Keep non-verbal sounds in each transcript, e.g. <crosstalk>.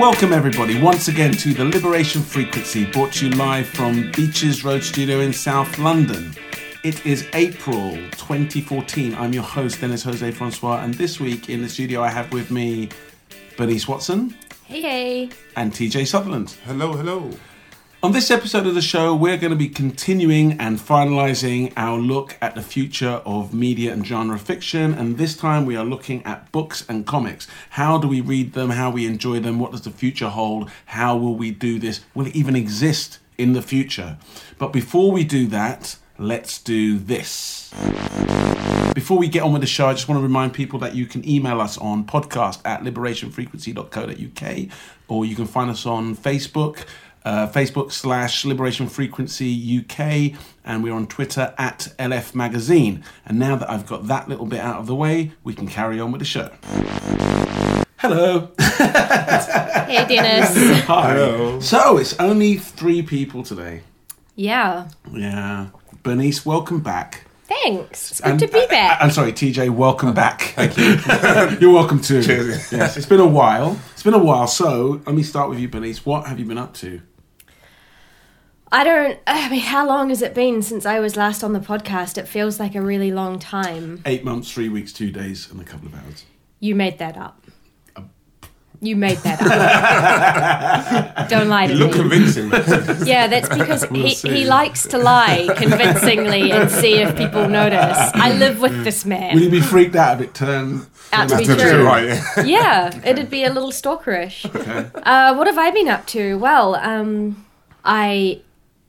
Welcome, everybody, once again to the Liberation Frequency, brought to you live from Beaches Road Studio in South London. It is April 2014. I'm your host, Dennis Jose Francois, and this week in the studio I have with me Bernice Watson Hey, hey. and TJ Sutherland. Hello, hello. On this episode of the show, we're going to be continuing and finalizing our look at the future of media and genre fiction. And this time we are looking at books and comics. How do we read them? How we enjoy them? What does the future hold? How will we do this? Will it even exist in the future? But before we do that, let's do this. Before we get on with the show, I just want to remind people that you can email us on podcast at liberationfrequency.co.uk or you can find us on Facebook, uh, Facebook slash Liberation Frequency UK, and we're on Twitter at LF Magazine. And now that I've got that little bit out of the way, we can carry on with the show. Hello. Hey, Dennis. <laughs> Hi. Hello. So it's only three people today. yeah. Yeah. Bernice, welcome back. Thanks. It's good And- to be back. I'm sorry, TJ, welcome back. <laughs> Thank you. <laughs> You're welcome too. Cheers. Yes, it's been a while. It's been a while. So let me start with you, Bernice. What have you been up to? I don't. I mean, how long has it been since I was last on the podcast? It feels like a really long time. Eight months, three weeks, two days, and a couple of hours. You made that up. You made that up. <laughs> don't lie to You look me. convincing. <laughs> Yeah, that's because he, see. he likes to lie convincingly and see if people notice. I live with this man. Will you be freaked out if it turn? Out to be out true. right, yeah. <laughs> yeah, it'd be a little stalkerish. Uh, what have I been up to? Well, um, I,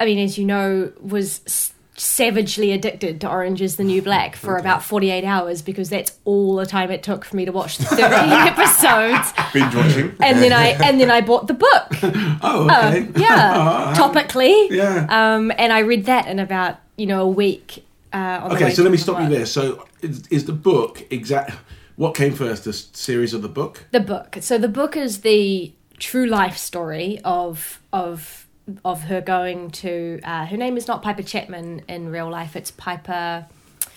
I mean, as you know, was savagely addicted to Orange is the New <laughs> Black for about 48 hours because that's all the time it took for me to watch the 13 <laughs> episodes. Binge watching. And then I and then I bought the book. <laughs> Oh, Uh, okay. yeah, topically. Yeah. Um, and I read that in about you know a week. Uh, on the Okay, so let me to stop you there. So is, is the book exact? What came first, the series of the book? The book. So the book is the true life story of of of her going to. Uh, her name is not Piper Chapman in real life. It's Piper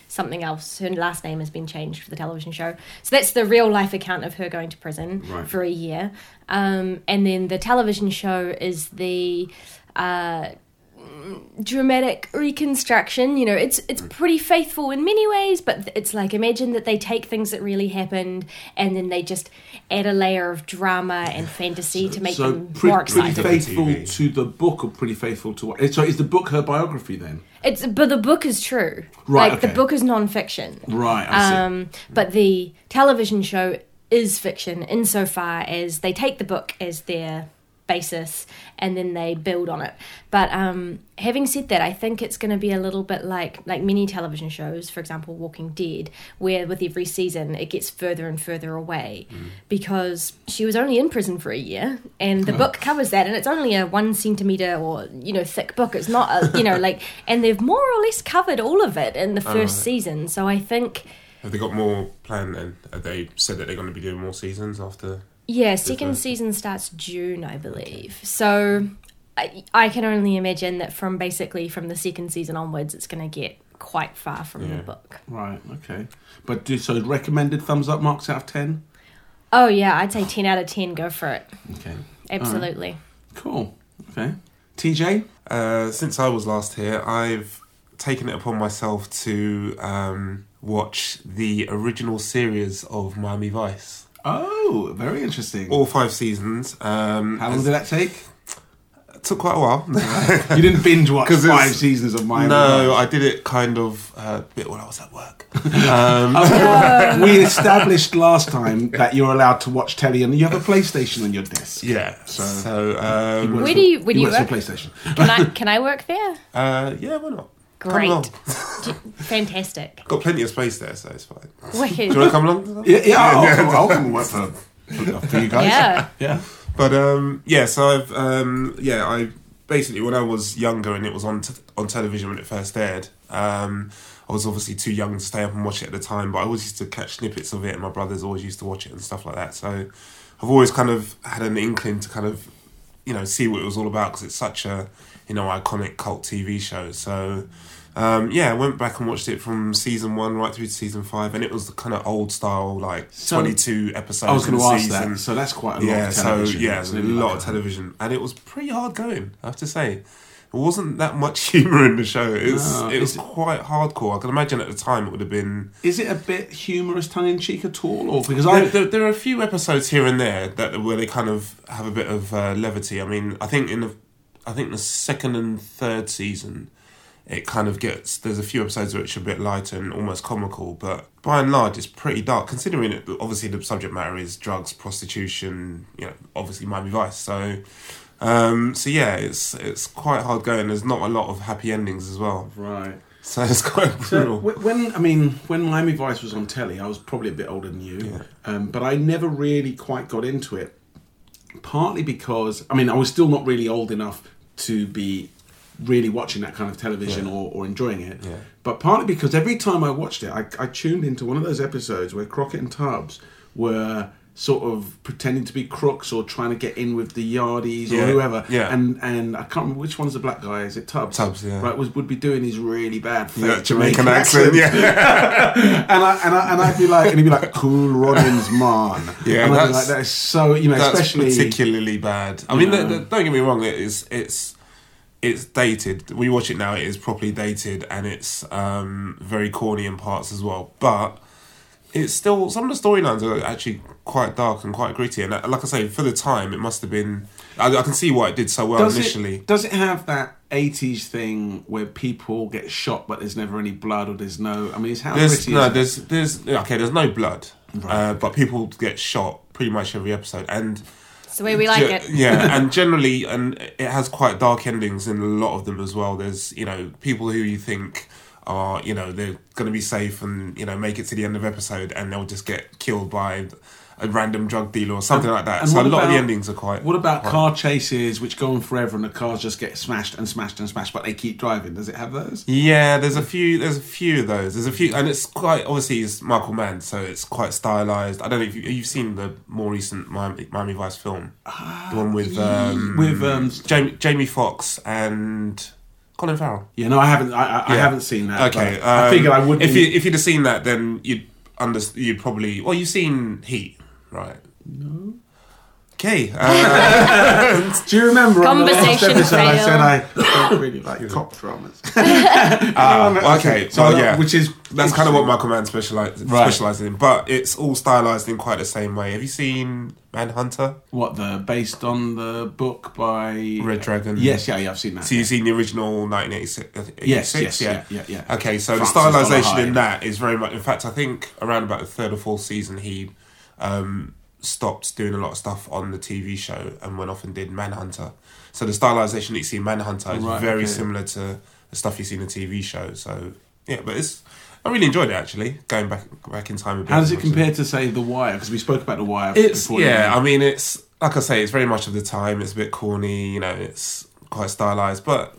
something else. Her last name has been changed for the television show. So that's the real life account of her going to prison Right. for a year. Um, and then the television show is the. Uh, dramatic reconstruction you know it's it's pretty faithful in many ways but it's like imagine that they take things that really happened and then they just add a layer of drama and <sighs> fantasy to make so them pre- more pretty exciting faithful TV. to the book, or pretty faithful to what? So is the book her biography then? it's but the book is true Right, like the book is non-fiction Right, I see. um but the television show is fiction insofar as they take the book as their basis and then they build on it. But um having said that i think it's going to be a little bit like like many television shows for example walking dead where with every season it gets further and further away because she was only in prison for a year and the book covers that and it's only a one centimeter or you know thick book. It's not a you know like <laughs> and they've more or less covered all of it in the first season. So i think Have they got more planned then? Have they said that they're going to be doing more seasons after? Yeah, second first- season starts June, I believe. So I, I can only imagine that from basically from the second season onwards, it's going to get quite far from the book. Right, okay. But do so recommended thumbs up marks out of ten? Oh yeah, I'd say ten out of ten. Go for it. Okay. Absolutely. Cool. Okay. TJ? Uh, since I was last here, I've taken it upon myself to um, watch the original series of Miami Vice. Oh, very interesting. All five seasons. Um, How long did that take? It took quite a while. <laughs> You didn't binge watch <laughs> 'Cause it's- five seasons of mine. no, Vice. I did it kind of uh, a bit when I was at work. <laughs> Um, we established last time that you're allowed to watch telly and you have a PlayStation on your desk. yeah. So- So, um, Where do you- where do you works work? for PlayStation. Can I can I work there? uh, yeah, why not? Great. Come along. <laughs> Fantastic. Got plenty of space there, so it's fine. <laughs> Wicked. Do you want to come along? Yeah, yeah. I'll, I'll, I'll come and work for, for, for you guys. Yeah. Yeah. But um, yeah, so I've um, yeah, I basically when I was younger and it was on t- on television when it first aired. Um, I was obviously too young to stay up and watch it at the time, but I always used to catch snippets of it, and my brothers always used to watch it and stuff like that. So I've always kind of had an inkling to kind of you know see what it was all about because it's such a you know iconic cult TV show. So Um, yeah, I went back and watched it from season one right through to season five, and it was the kind of old style, like So- twenty-two episodes. I was going to a ask season. that. So that's quite a lot yeah, of so television. yeah, it's a lot Like of that. television, and it was pretty hard going. I have to say, there wasn't that much <laughs> humor in the show. It was, No, it was it- quite hardcore. I can imagine at the time it would have been. Is it a bit humorous, tongue in cheek at all, or because There, I there, there are a few episodes here and there that where they kind of have a bit of uh, levity. I mean, I think in the, I think the second and third season, it kind of gets. There's a few episodes which are a bit lighter and almost comical, but by and large, it's pretty dark. Considering it, obviously the subject matter is drugs, prostitution. You know, obviously Miami Vice. So, um, so yeah, it's it's quite hard going. There's not a lot of happy endings as well, right. so it's quite So brutal. wh- when I mean when Miami Vice was on telly, I was probably a bit older than you, Yeah. um, but I never really quite got into it. Partly because I mean I was still not really old enough to be really watching that kind of television Yeah. or, or enjoying it. Yeah. But partly because every time I watched it, I, I tuned into one of those episodes where Crockett and Tubbs were sort of pretending to be crooks or trying to get in with the yardies or whoever. yeah. And and I can't remember which one's the black guy. Is it Tubbs? Tubbs, yeah. Right, was would be doing his really bad fake Yeah, Jamaican accent, yeah. <laughs> and I and I and I'd be like, and he'd be like, "Cool Rollins, man." Yeah, and I'd be that's- like, that is so you know, especially particularly bad. I mean, the, the, don't get me wrong. It is it's it's dated. We watch it now. It is properly dated, and it's um, very corny in parts as well. But it's still some of the storylines are actually quite dark and quite gritty. And uh, like I say, for the time, it must have been. I, I can see why it did so well does initially. it does it have that '80s thing where people get shot but there's never any blood or there's no? I mean, it's how There's gritty no, is it? there's there's okay. There's no blood, Right, uh, but people get shot pretty much every episode, and It's the way we like Ge- it. Yeah, <laughs> and generally, and it has quite dark endings in a lot of them as well. There's, you know, people who you think are, you know, they're going to be safe and, you know, make it to the end of episode and they'll just get killed by a random drug dealer or something like that. So a lot of the endings are quite. What about quite- car chases which go on forever and the cars just get smashed and smashed and smashed, but they keep driving? Does it have those? Yeah, there's a few. There's a few of those. There's a few, and it's quite obviously it's Michael Mann, so it's quite stylized. I don't know if you, you've seen the more recent Miami, Miami Vice film, the one with um, With, um, Jamie, Jamie Foxx and Colin Farrell. Yeah, no, I haven't. I, I, I haven't seen that. Okay, but I um, figured I would. If you if you'd have seen that, then you'd under you'd probably well you've seen Heat, right? No. Okay. <laughs> Uh, Do you remember on the last Conversation episode I said I don't really like <laughs> cop dramas? <laughs> ah, okay. so well, yeah, which is that's kind of what Michael Mann specializes Right. specializes in, but it's all stylized in quite the same way. Have you seen Manhunter? what the based on the book by Red Dragon. Yes, yeah, yeah, I've seen that. So you've seen the original 1986? Yes, yes, yeah, yeah, yeah. Okay, so Francis the stylization in that is very much. In fact, I think around about the third or fourth season, he um, stopped doing a lot of stuff on the TV show and went off and did Manhunter. So the stylization that you see in Manhunter is Right, very okay. similar to the stuff you see in the TV show. So yeah, but it's. I really enjoyed it actually. Going back back in time a bit. How does it compare to say The Wire? Because we spoke about The Wire. it's before yeah. I mean, it's like I say, it's very much of the time. It's a bit corny, you know. It's quite stylized, but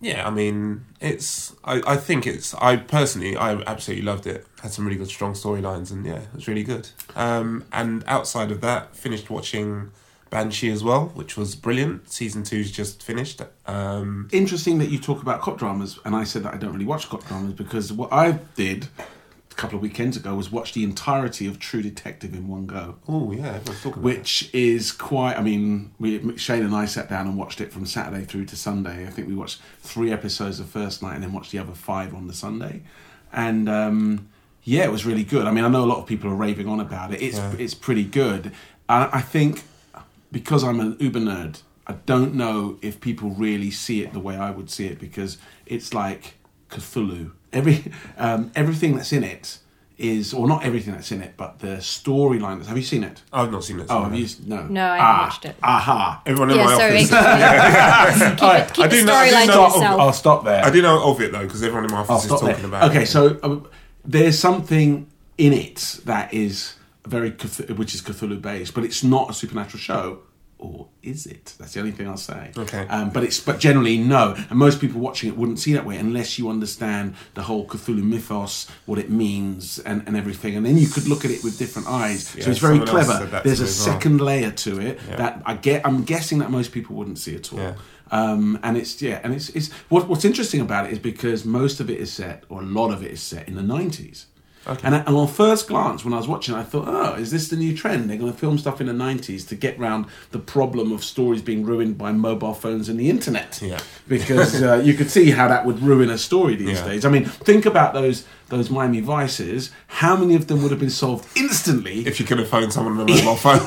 yeah. I mean, it's. I, I think it's. I personally, I absolutely loved it. Had some really good, strong storylines, and yeah, it was really good. Um, and outside of that, finished watching Banshee as well, which was brilliant. Season two's just finished. Um, interesting that you talk about cop dramas, and I said that I don't really watch cop dramas because what I did couple of weekends ago was watch the entirety of True Detective in one go. oh yeah, about which is quite. I mean, we Shane and I sat down and watched it from Saturday through to Sunday. I think we watched three episodes the first night and then watched the other five on the Sunday, and um, yeah, it was really good. I mean, I know a lot of people are raving on about it. It's Yeah. it's pretty good. I, I think because I'm an uber nerd, I don't know if people really see it the way I would see it because it's like Cthulhu. Every um, everything that's in it is, or not everything that's in it, but the storyline. Have you seen it? it. I've not seen it. Oh, so have no. you? No. No, I haven't ah, watched it. Aha. Everyone in Yeah, my sorry. office. <laughs> keep it, keep I the do know- I do storyline to know- yourself. I'll stop there. I do know of it though because everyone in my office is talking there. about okay, it. Okay, so um, there's something in it that is very Cth- which is Cthulhu based, but it's not a supernatural show. Or is it? That's the only thing I'll say. Okay. Um, but it's but generally no, and most people watching it wouldn't see that way unless you understand the whole Cthulhu mythos, what it means, and, and everything, and then you could look at it with different eyes. Yeah, so it's very clever. said that to There's a well. second layer to it that I get. I'm guessing that most people wouldn't see at all. Yeah. Um, and it's yeah, and it's it's what, what's interesting about it is because most of it is set, or a lot of it is set in the nineties. And, and on first glance, when I was watching, I thought, oh, is this the new trend? They're going to film stuff in the 90s to get round the problem of stories being ruined by mobile phones and the internet. Yeah. Because uh, you could see how that would ruin a story these Yeah. days. I mean, think about those those Miami Vices. How many of them would have been solved instantly? If you could have phoned someone on a mobile phone. <laughs>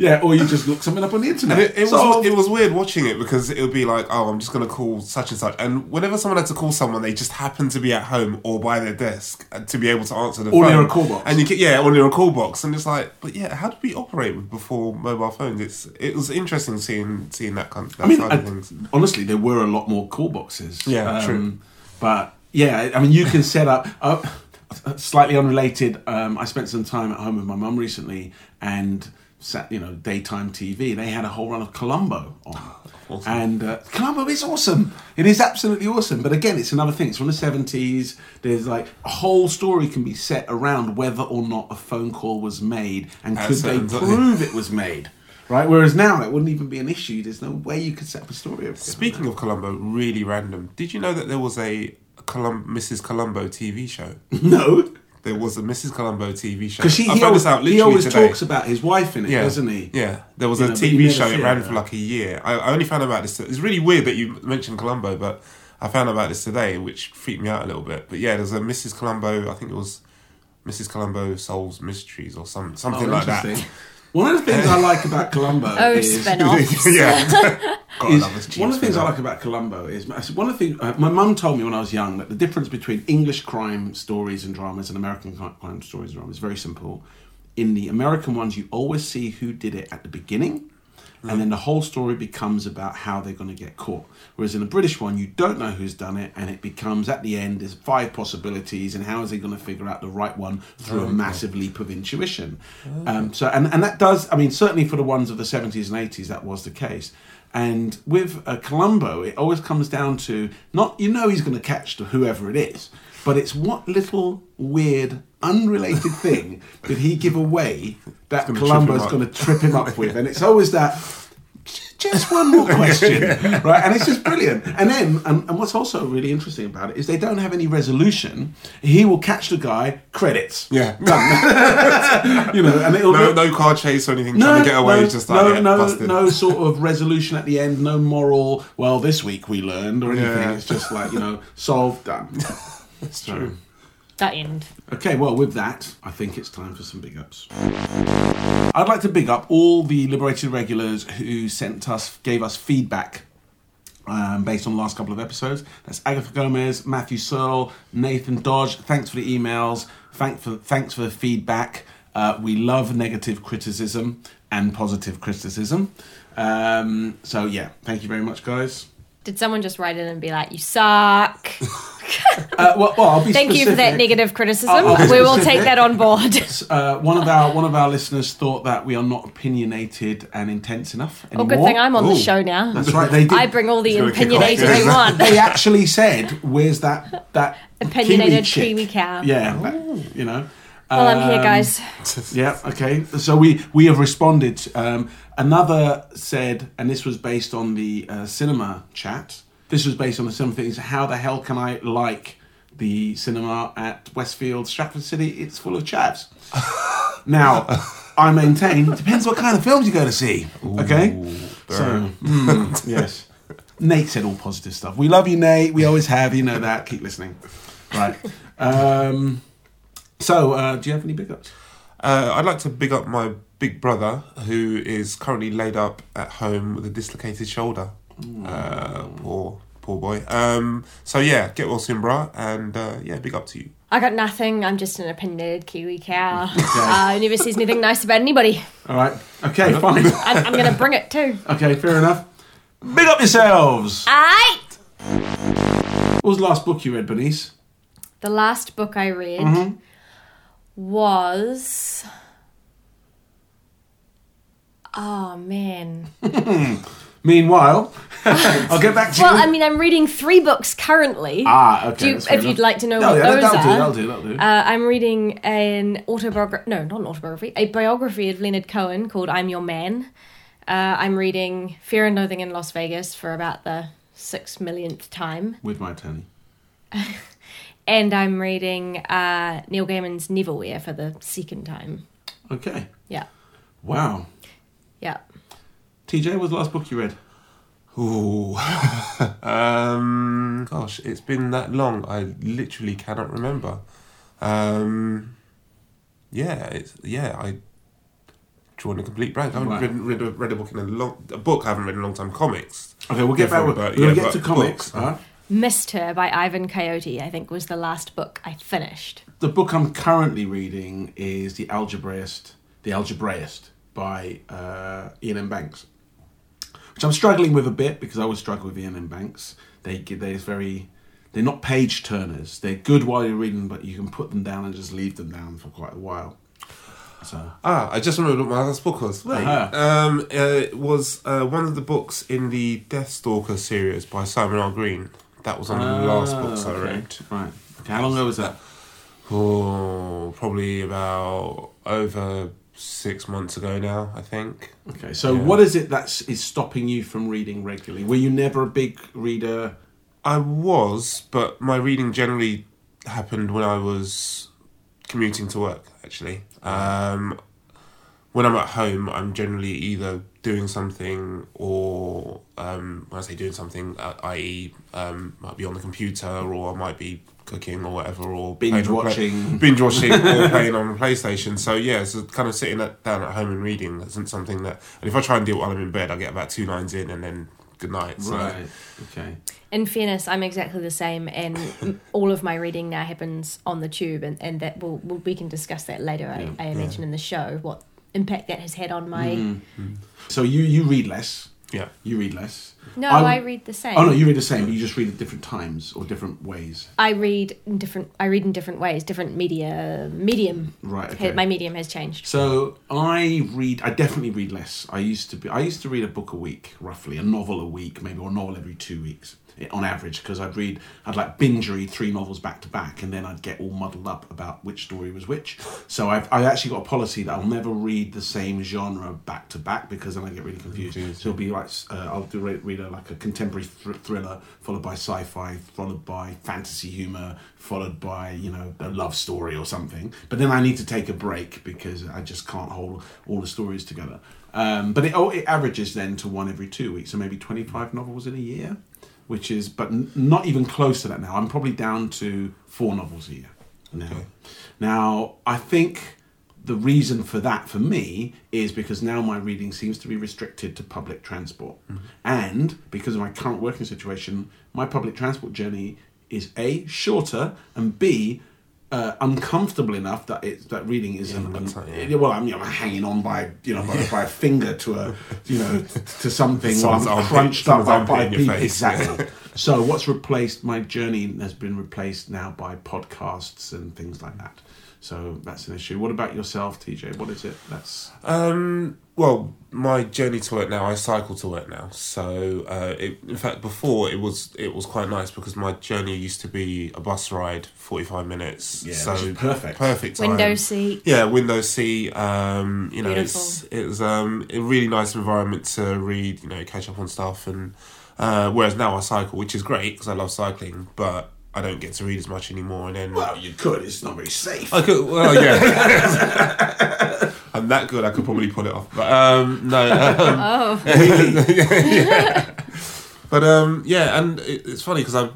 yeah, or you just look something up on the internet. It, it was it was weird watching it because it would be like, oh, I'm just gonna call such and such, and whenever someone had to call someone, they just happened to be at home or by their desk to be able to answer the Or phone. near a call box. and you get yeah, or near a call box, and it's like, but yeah, how did we operate before mobile phones? It's it was interesting seeing seeing that kind that I mean, side I- of things. honestly, there were a lot more call boxes. Um, Yeah, true. But yeah, I mean, you can set up. Uh, slightly unrelated. Um, I spent some time at home with my mum recently, and sat, you know, daytime TV. They had a whole run of Columbo on. <laughs> Awesome. And uh, Columbo is awesome. It is absolutely awesome. But again, it's another thing. It's from the 70s. There's like a whole story can be set around whether or not a phone call was made and could they prove it was made. Right? Whereas now it wouldn't even be an issue. There's no way you could set up a story of. Speaking of Columbo, really random. Did you know that there was a Colum- Mrs. Columbo TV show? <laughs> No. There was a Mrs. Columbo TV show. Because he, he always, he always today. talks about his wife in it, yeah. doesn't he? Yeah, there was You a know, TV show. It it, ran yeah. for like a year. I, I only found out about this. It's really weird that you mentioned Columbo, but I found out about this today, which freaked me out a little bit. But yeah, there's a Mrs. Columbo. I think it was Mrs. Columbo solves mysteries or some something Oh, like that. <laughs> interesting. One of the things I like about <laughs> Columbo Oh, is spin-offs. <laughs> yeah. God, is- love <laughs> one of the things I like about Columbo is one of the things uh, my mum told me when I was young that the difference between English crime stories and dramas and American crime stories and dramas is very simple. In the American ones, you always see who did it at the beginning, and then the whole story becomes about how they're going to get caught. Whereas in the British one, you don't know who's done it, and it becomes at the end there's five possibilities, and how is he going to figure out the right one through a massive leap of intuition? Um, so, and and that does, I mean, certainly for the ones of the seventies and eighties, that was the case. And with uh, Columbo, it always comes down to not you know he's going to catch the whoever it is, but it's what little weird unrelated <laughs> thing did he give away that gonna Columbo's going to trip him up with, and it's <laughs> always that. Just one more question, <laughs> right? And it's just brilliant. And then, and, and what's also really interesting about it is they don't have any resolution. He will catch the guy, credits, Yeah. you know, and it'll No, look- no car chase or anything trying to get away. no, just like no, no, busted. no sort of resolution at the end. No moral. Well, this week we learned or anything. Yeah. It's just like you know, solved, done. That's true. Hmm. That end. Okay, well, with that, I think it's time for some big ups. I'd like to big up all the Liberated regulars who sent us, gave us feedback um, based on the last couple of episodes. That's Agatha Gomez, Matthew Searle, Nathan Dodge. Thanks for the emails. Thank for, thanks for the feedback. Uh, we love negative criticism and positive criticism. Um, so, yeah, thank you very much, guys. Did someone just write in and be like, "You suck"? <laughs> <laughs> Uh, well, well, I'll be Thank you for that negative criticism. I'll- I'll we will take that on board. <laughs> Uh, one of our one of our listeners thought that we are not opinionated and intense enough Well, anymore. good thing I'm on the show now. That's right. They did. I bring all the It's gonna kick off, opinionated. I want. they actually said, "Where's that that Opinionated chick?" Kiwi cow. Yeah, that- you know. Well, I'm here, Um, guys. <laughs> Yeah. Okay. So we we have responded. Um, another said, and this was based on the uh, cinema chat. This was based on the cinema things. How the hell can I like the cinema at Westfield, Stratford City? It's full of chavs. <laughs> now, I maintain depends what kind of films you go to see. Okay. So mm, yes. Nate said all positive stuff. We love you, Nate. We always have. You know that. Keep listening. Right. <laughs> Um, so, uh, do you have any big ups? Uh, I'd like to big up my big brother who is currently laid up at home with a dislocated shoulder. Uh, poor, poor boy. Um, so yeah, get well soon, brah, and uh, yeah, big up to you. I got nothing. I'm just an opinionated Kiwi cow. <laughs> uh, who never says anything nice about anybody. All right. Okay, fine. I'm, I'm going to bring it too. okay, fair enough. Big up yourselves. Aight! What was the last book you read, Bernice? The last book I read was. Oh man. <laughs> Meanwhile, <laughs> I'll get back to Well, you. Well, I mean, I'm reading three books currently. ah, okay. Do you- if you'd like to know No, what yeah, those that'll are. do. That'll do. That'll do. Uh, I'm reading an autobiography, no, not an autobiography, a biography of Leonard Cohen called I'm Your Man. Uh, I'm reading Fear and Loathing in Las Vegas for about the six millionth time. With my attorney. <laughs> And I'm reading uh, Neil Gaiman's Neverwhere for the second time. Okay. Yeah, Wow. yeah. TJ, what was the last book you read? Ooh. <laughs> um, gosh, it's been that long. I literally cannot remember. Um, yeah, it's yeah. I drawn a complete blank. I haven't Right. read, read, a, read a book in a long a book. I haven't read in a long time. Comics. Okay, we'll get back. Different, We'll, but, we'll yeah, get to comics. books, huh? Missed Her by Ivan Coyote, I think, was the last book I finished. The book I'm currently reading is The Algebraist, The Algebraist by uh, Iain M. Banks, which I'm struggling with a bit because I always struggle with Iain M. Banks. They get they're very they're not page turners. They're good while you're reading, but you can put them down and just leave them down for quite a while. So Ah, I just remembered what my last book was. Wait, Uh-huh. um, uh, it was uh, one of the books in the Deathstalker series by Simon R. Green. That was one of the last Ah, books I okay. read. Right. Okay. How long ago was that? Oh, probably about over six months ago now. I think. Okay. So Yeah. what is it that is stopping you from reading regularly? Were you never a big reader? I was, but my reading generally happened when I was commuting to work. Actually, um, when I'm at home, I'm generally either doing something or um, when I say doing something, uh, i.e., um, might be on the computer or I might be cooking or whatever, or Binge playing- watching. binge watching <laughs> or playing on the PlayStation. So yeah, so kind of sitting at, down at home and reading isn't something that. And if I try and do it while I'm in bed, I get about two lines in and then good night. So. Right. Okay. In fairness, I'm exactly the same, and <laughs> all of my reading now happens on the tube, and, and that will we'll, we can discuss that later. Yeah. I, I mentioned in the show what impact that has had on my. Mhm. So you you read less. Yeah. You read less. No, I- I, read the same. Oh no, you read the same. but You just read at different times or different ways. I read in different. I read in different ways, different media medium. Right. Okay. My medium has changed. So I read. I definitely read less. I used to be. I used to read a book a week, roughly a novel a week, maybe or a novel every two weeks on average. Because I'd read. I'd like binge read three novels back to back, and then I'd get all muddled up about which story was which. So I've I actually got a policy that I'll never read the same genre back to back because then I get really confused. So it'll be like uh, I'll do read, read a, like a contemporary thr- thriller followed by sci-fi, followed by fantasy humor, followed by you know a love story or something. But then I need to take a break because I just can't hold all the stories together. Um, but it, oh, it averages then to one every two weeks, so maybe twenty-five novels in a year, which is but n- not even close to that now. I'm probably down to four novels a year now. Okay. Now I think the reason for that for me is because now my reading seems to be restricted to public transport mm-hmm. and because of my current working situation my public transport journey is a shorter and b uh, uncomfortable enough that it's that reading is an, an- right, yeah. well I'm you know hanging on by you know by, by a finger to a you know to something Someone's I'm crunched up by, by armpit in your people face. exactly so what's replaced my journey has been replaced now by podcasts and things like that so that's an issue. What about yourself, TJ? What is it? That's Um, well, my journey to work now, I cycle to work now. So, uh, it, in fact, before it was it was quite nice because my journey used to be a bus ride, forty five minutes. Yeah, so which is perfect. perfect time. Window seat. Yeah, window seat. Um, you know, it's Beautiful. it was um, a really nice environment to read. You know, catch up on stuff, and uh, whereas now I cycle, which is great because I love cycling, but I don't get to read as much anymore. And then well, you could. It's not very safe. I could, well, yeah. <laughs> I'm that good. I could probably pull it off, but um, no. Um, Oh, <laughs> but um, yeah, and it, it's funny because I'm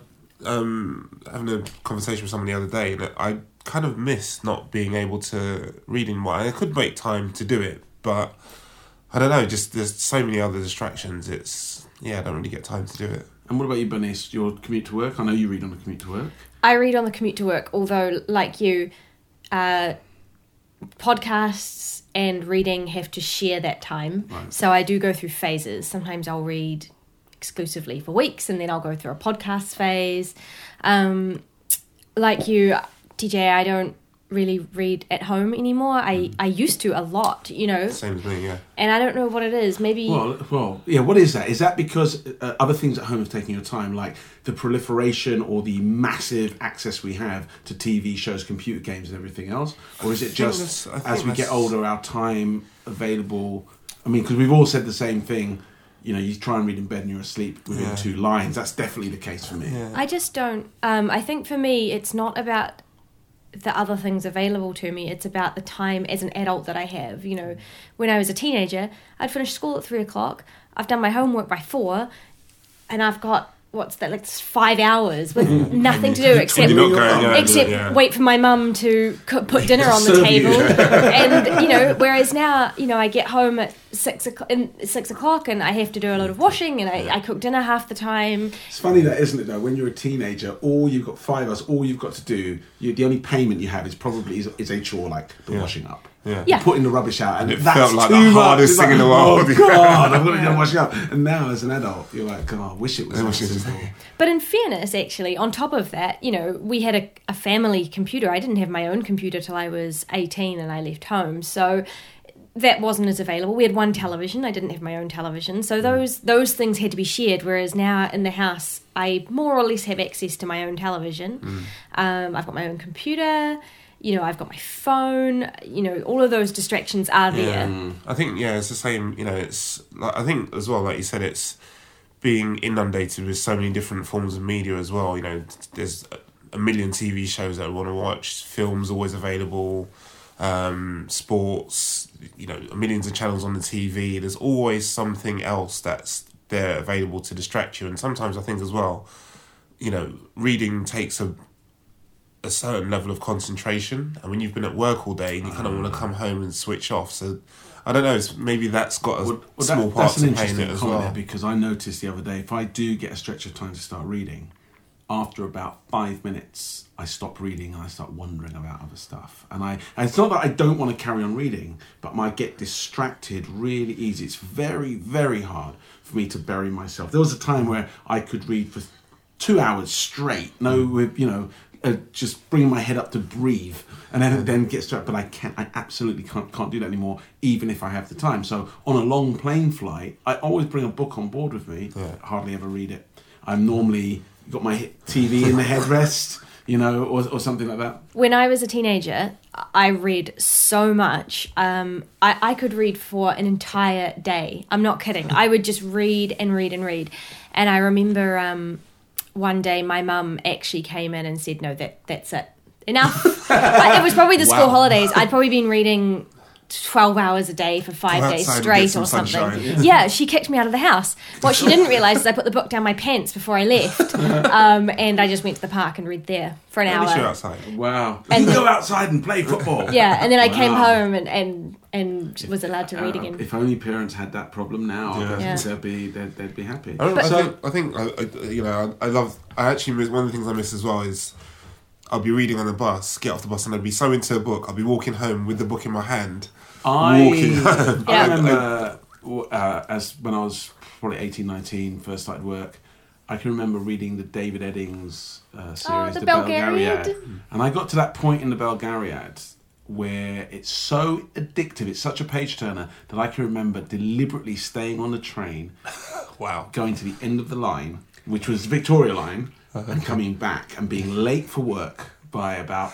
um, having a conversation with someone the other day, and I kind of miss not being able to read anymore. I could make time to do it, but I don't know. Just there's so many other distractions. It's yeah, I don't really get time to do it. And what about you, Bernice? Your commute to work? I know you read on the commute to work. I read on the commute to work, although, like you, uh, podcasts and reading have to share that time. Right. So I do go through phases. Sometimes I'll read exclusively for weeks and then I'll go through a podcast phase. Um, like you, TJ, I don't really read at home anymore. I Mm. I used to a lot, you know, Same as me, yeah. and I don't know what it is. Maybe Well, well, yeah. What is that? Is that because uh, other things at home have taken your time, like the proliferation or the massive access we have to TV shows, computer games, and everything else, or is it just as think we get older, our time available? I mean, because we've all said the same thing. You know, you try and read in bed and you're asleep within Yeah. two lines. That's definitely the case for me. Yeah. I just don't. Um, I think for me, it's not about the other things available to me. It's about the time as an adult that I have. You know, when I was a teenager, I'd finish school at three o'clock. I've done my homework by four, and I've got what's that like five hours with mm-hmm. <laughs> nothing to do except going, yeah, except yeah. wait for my mum to cook, put dinner on the Serve you. table, <laughs> and you know. Whereas now, you know, I get home at six o'clock, in six o'clock, and I have to do a lot of washing, and I, I cook dinner half the time. It's funny that, isn't it? Though, when you're a teenager, all you've got five hours. All you've got to do, you, the only payment you have is probably is, is a chore like the washing up. Yeah. Yeah. putting the rubbish out, and, And it that's felt like too the much. hardest It's thing like, in the world. Oh God, I'm gonna do washing up. And now, as an adult, you're like, God, I wish it was. I wish it was- But in fairness, actually, on top of that, you know, we had a, a family computer. I didn't have my own computer till I was 18 and I left home. So that wasn't as available. We had one television. I didn't have my own television. So those those things had to be shared. Whereas now in the house, I more or less have access to my own television. Um, I've got my own computer. You know, I've got my phone. You know, all of those distractions are there. Yeah. I think yeah, it's the same. You know, it's like I think as well, like you said, it's being inundated with so many different forms of media as well. You know, there's a- million TV shows that I want to watch, films always available, um, sports. You know, millions of channels on the TV. There's always something else that's there available to distract you. And sometimes I think as well, you know, reading takes a a certain level of concentration, and when you've been at work all day and you kind of want to mm. come home and switch off, so I don't know. It's, maybe that's got a Well, well, small that, part to play in it as well. because I noticed the other day if I do get a stretch of time to start reading, after about five minutes, I stop reading and I start wondering about other stuff. And I, and it's not that I don't want to carry on reading, but I get distracted really easy. It's very, very hard for me to bury myself. There was a time where I could read for two hours straight, no, with you know, uh, just bringing my head up to breathe, and then it then get straight. But I can't. I absolutely can't can't do that anymore, even if I have the time. So on a long plane flight, I always bring a book on board with me. Yeah. Hardly ever read it. I'm normally got my TV in the headrest, <laughs> you know, or, or something like that. when I was a teenager, I read so much. Um, I, I could read for an entire day. I'm not kidding. I would just read and read and read. And I remember um, one day my mum actually came in and said, "No, that that's it, enough." <laughs> I- it was probably the school Wow. holidays. I'd probably been reading. 12 hours a day for five days straight some or something. sunshine. <laughs> Yeah, she kicked me out of the house. What she didn't realise is I put the book down my pants before I left. <laughs> Um, and I just went to the park and read there for an At least hour. you're outside. Wow. And you then- go outside and play football. Yeah, and then I came home and, and and was allowed to read Uh, again. if only parents had that problem now, Yeah. Yeah. they'd be they'd, they'd be happy. I, don't, I So- think, I think I, I, you know, I, I love. I actually miss one of the things I miss as well is I'll be reading on the bus, get off the bus, and I'd be so into a book. I'll be walking home with the book in my hand. I, walking home. <laughs> I remember uh, as when I was probably 18, 19, first started work, I can remember reading the David Eddings uh, series, Oh, the Belgariad. And I got to that point in the Belgariad where it's so addictive, it's such a page turner that I can remember deliberately staying on the train, <laughs> Wow. going to the end of the line, which was Victoria Line, uh-huh. and coming back and being late for work by about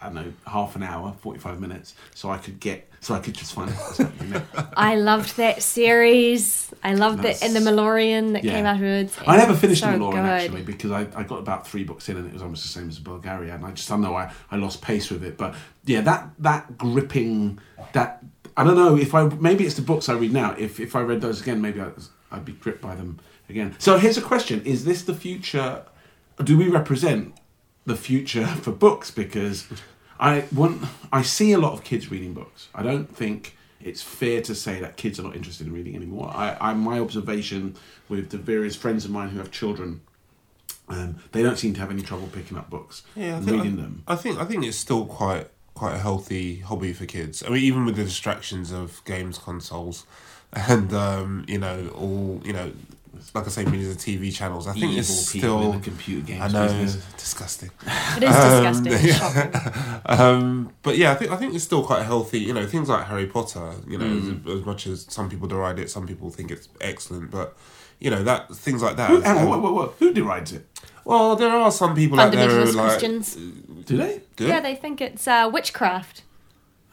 I don't know half an hour, forty five minutes, so I could get so I could just find out. <laughs> I loved that series. I loved That's- that and the Malloreon that Yeah. came afterwards. I never finished so the Malloreon actually because I, I got about three books in and it was almost the same as Belgariad and I just I don't know I, I lost pace with it but yeah that that gripping that I don't know if I maybe it's the books I read now if if I read those again maybe I, I'd be gripped by them again so here's a question is this the future do we represent the future <laughs> for books because I want I see a lot of kids reading books I don't think it's fair to say that kids are not interested in reading anymore. I, I my observation with the various friends of mine who have children, um, they don't seem to have any trouble picking up books Yeah, I and think, reading I, them. I think I think it's still quite quite a healthy hobby for kids. I mean, even with the distractions of games consoles, <laughs> and um, you know all you know like I say, millions of TV channels. I think Evil it's still. in the computer games I know, business. disgusting. It is Um, disgusting. <laughs> It's shocking. Um, but yeah, I think I think it's still quite healthy. You know, things like Harry Potter. You know, Mm. as, as much as some people deride it, some people think it's excellent. But you know that things like that. Who, hang what, what, what, who derides it? Well, there are some people out there who are Fundamentalist like Christians. Do they? good. Yeah, they think it's uh, witchcraft.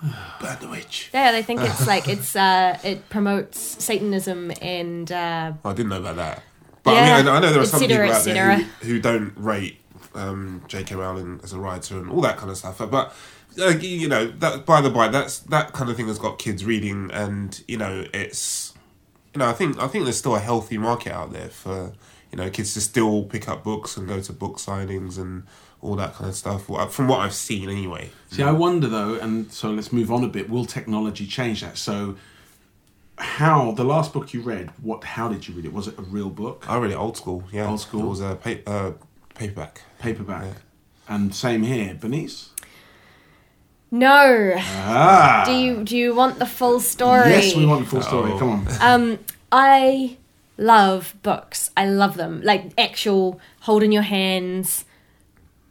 <sighs> Burn the witch. Yeah, they think it's like it's uh, it promotes Satanism and uh, I didn't know about that. But Yeah, I mean, I, I know there are some cetera, people out there who, who don't rate um, J.K. Rowling as a writer and all that kind of stuff. But uh, you know, that by the by, that's that kind of thing has got kids reading, and you know, it's you know, I think I think there's still a healthy market out there for you know kids to still pick up books and go to book signings and all that kind of stuff. From what I've seen, anyway. See, I wonder though, and so let's move on a bit. Will technology change that? So, how the last book you read? What? How did you read it? Was it a real book, I read it old school. Yeah, Old school? It was a pa- uh, paperback. paperback? Yeah. And same here, Bernice. no. Ah, Do you do you want the full story? yes, we want the full story. Oh. Come on. <laughs> Um, I love books. I love them. Like actual hold in your hands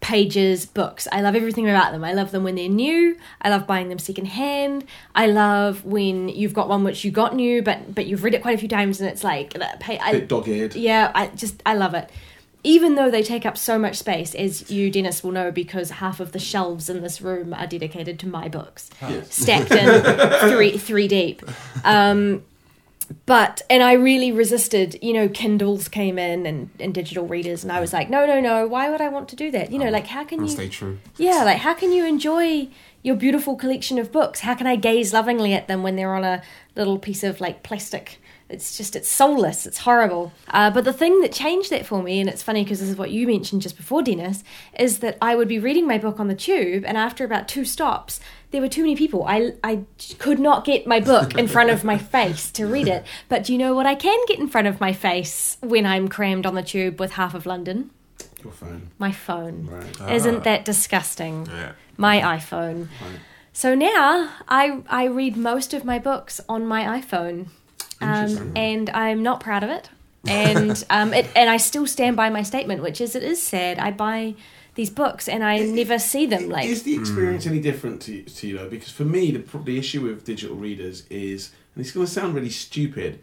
pages books. I love everything about them. I love them when they're new. I love buying them secondhand. I love when you've got one which you got new but but you've read it quite a few times and it's like I, Bit dog-eared. yeah, I just I love it. Even though they take up so much space, as you Dennis will know, because half of the shelves in this room are dedicated to my books, stacked in <laughs> three three deep. Um, but and I really resisted. You know, Kindles came in and, and digital readers, and I was like, no, no, no. Why would I want to do that? You know, like how can you? stay true. Yeah, like how can you enjoy your beautiful collection of books? How can I gaze lovingly at them when they're on a little piece of like plastic? It's just it's soulless. It's horrible. Uh, but the thing that changed that for me, and it's funny because this is what you mentioned just before, Dennis, is that I would be reading my book on the tube, and after about two stops, there were too many people. I I could not get my book in front of my <laughs> face to read it. But do you know what I can get in front of my face when I'm crammed on the tube with half of London? Your phone. My phone. Right. Isn't that disgusting? Yeah. My iPhone. Right. So now I I read most of my books on my iPhone, um, and I'm not proud of it. And um, it, and I still stand by my statement, which is it is sad. I buy these books and I never see them. Like Is the experience hmm. any different to, to you though? Because for me, the pro- the issue with digital readers is, and it's going to sound really stupid,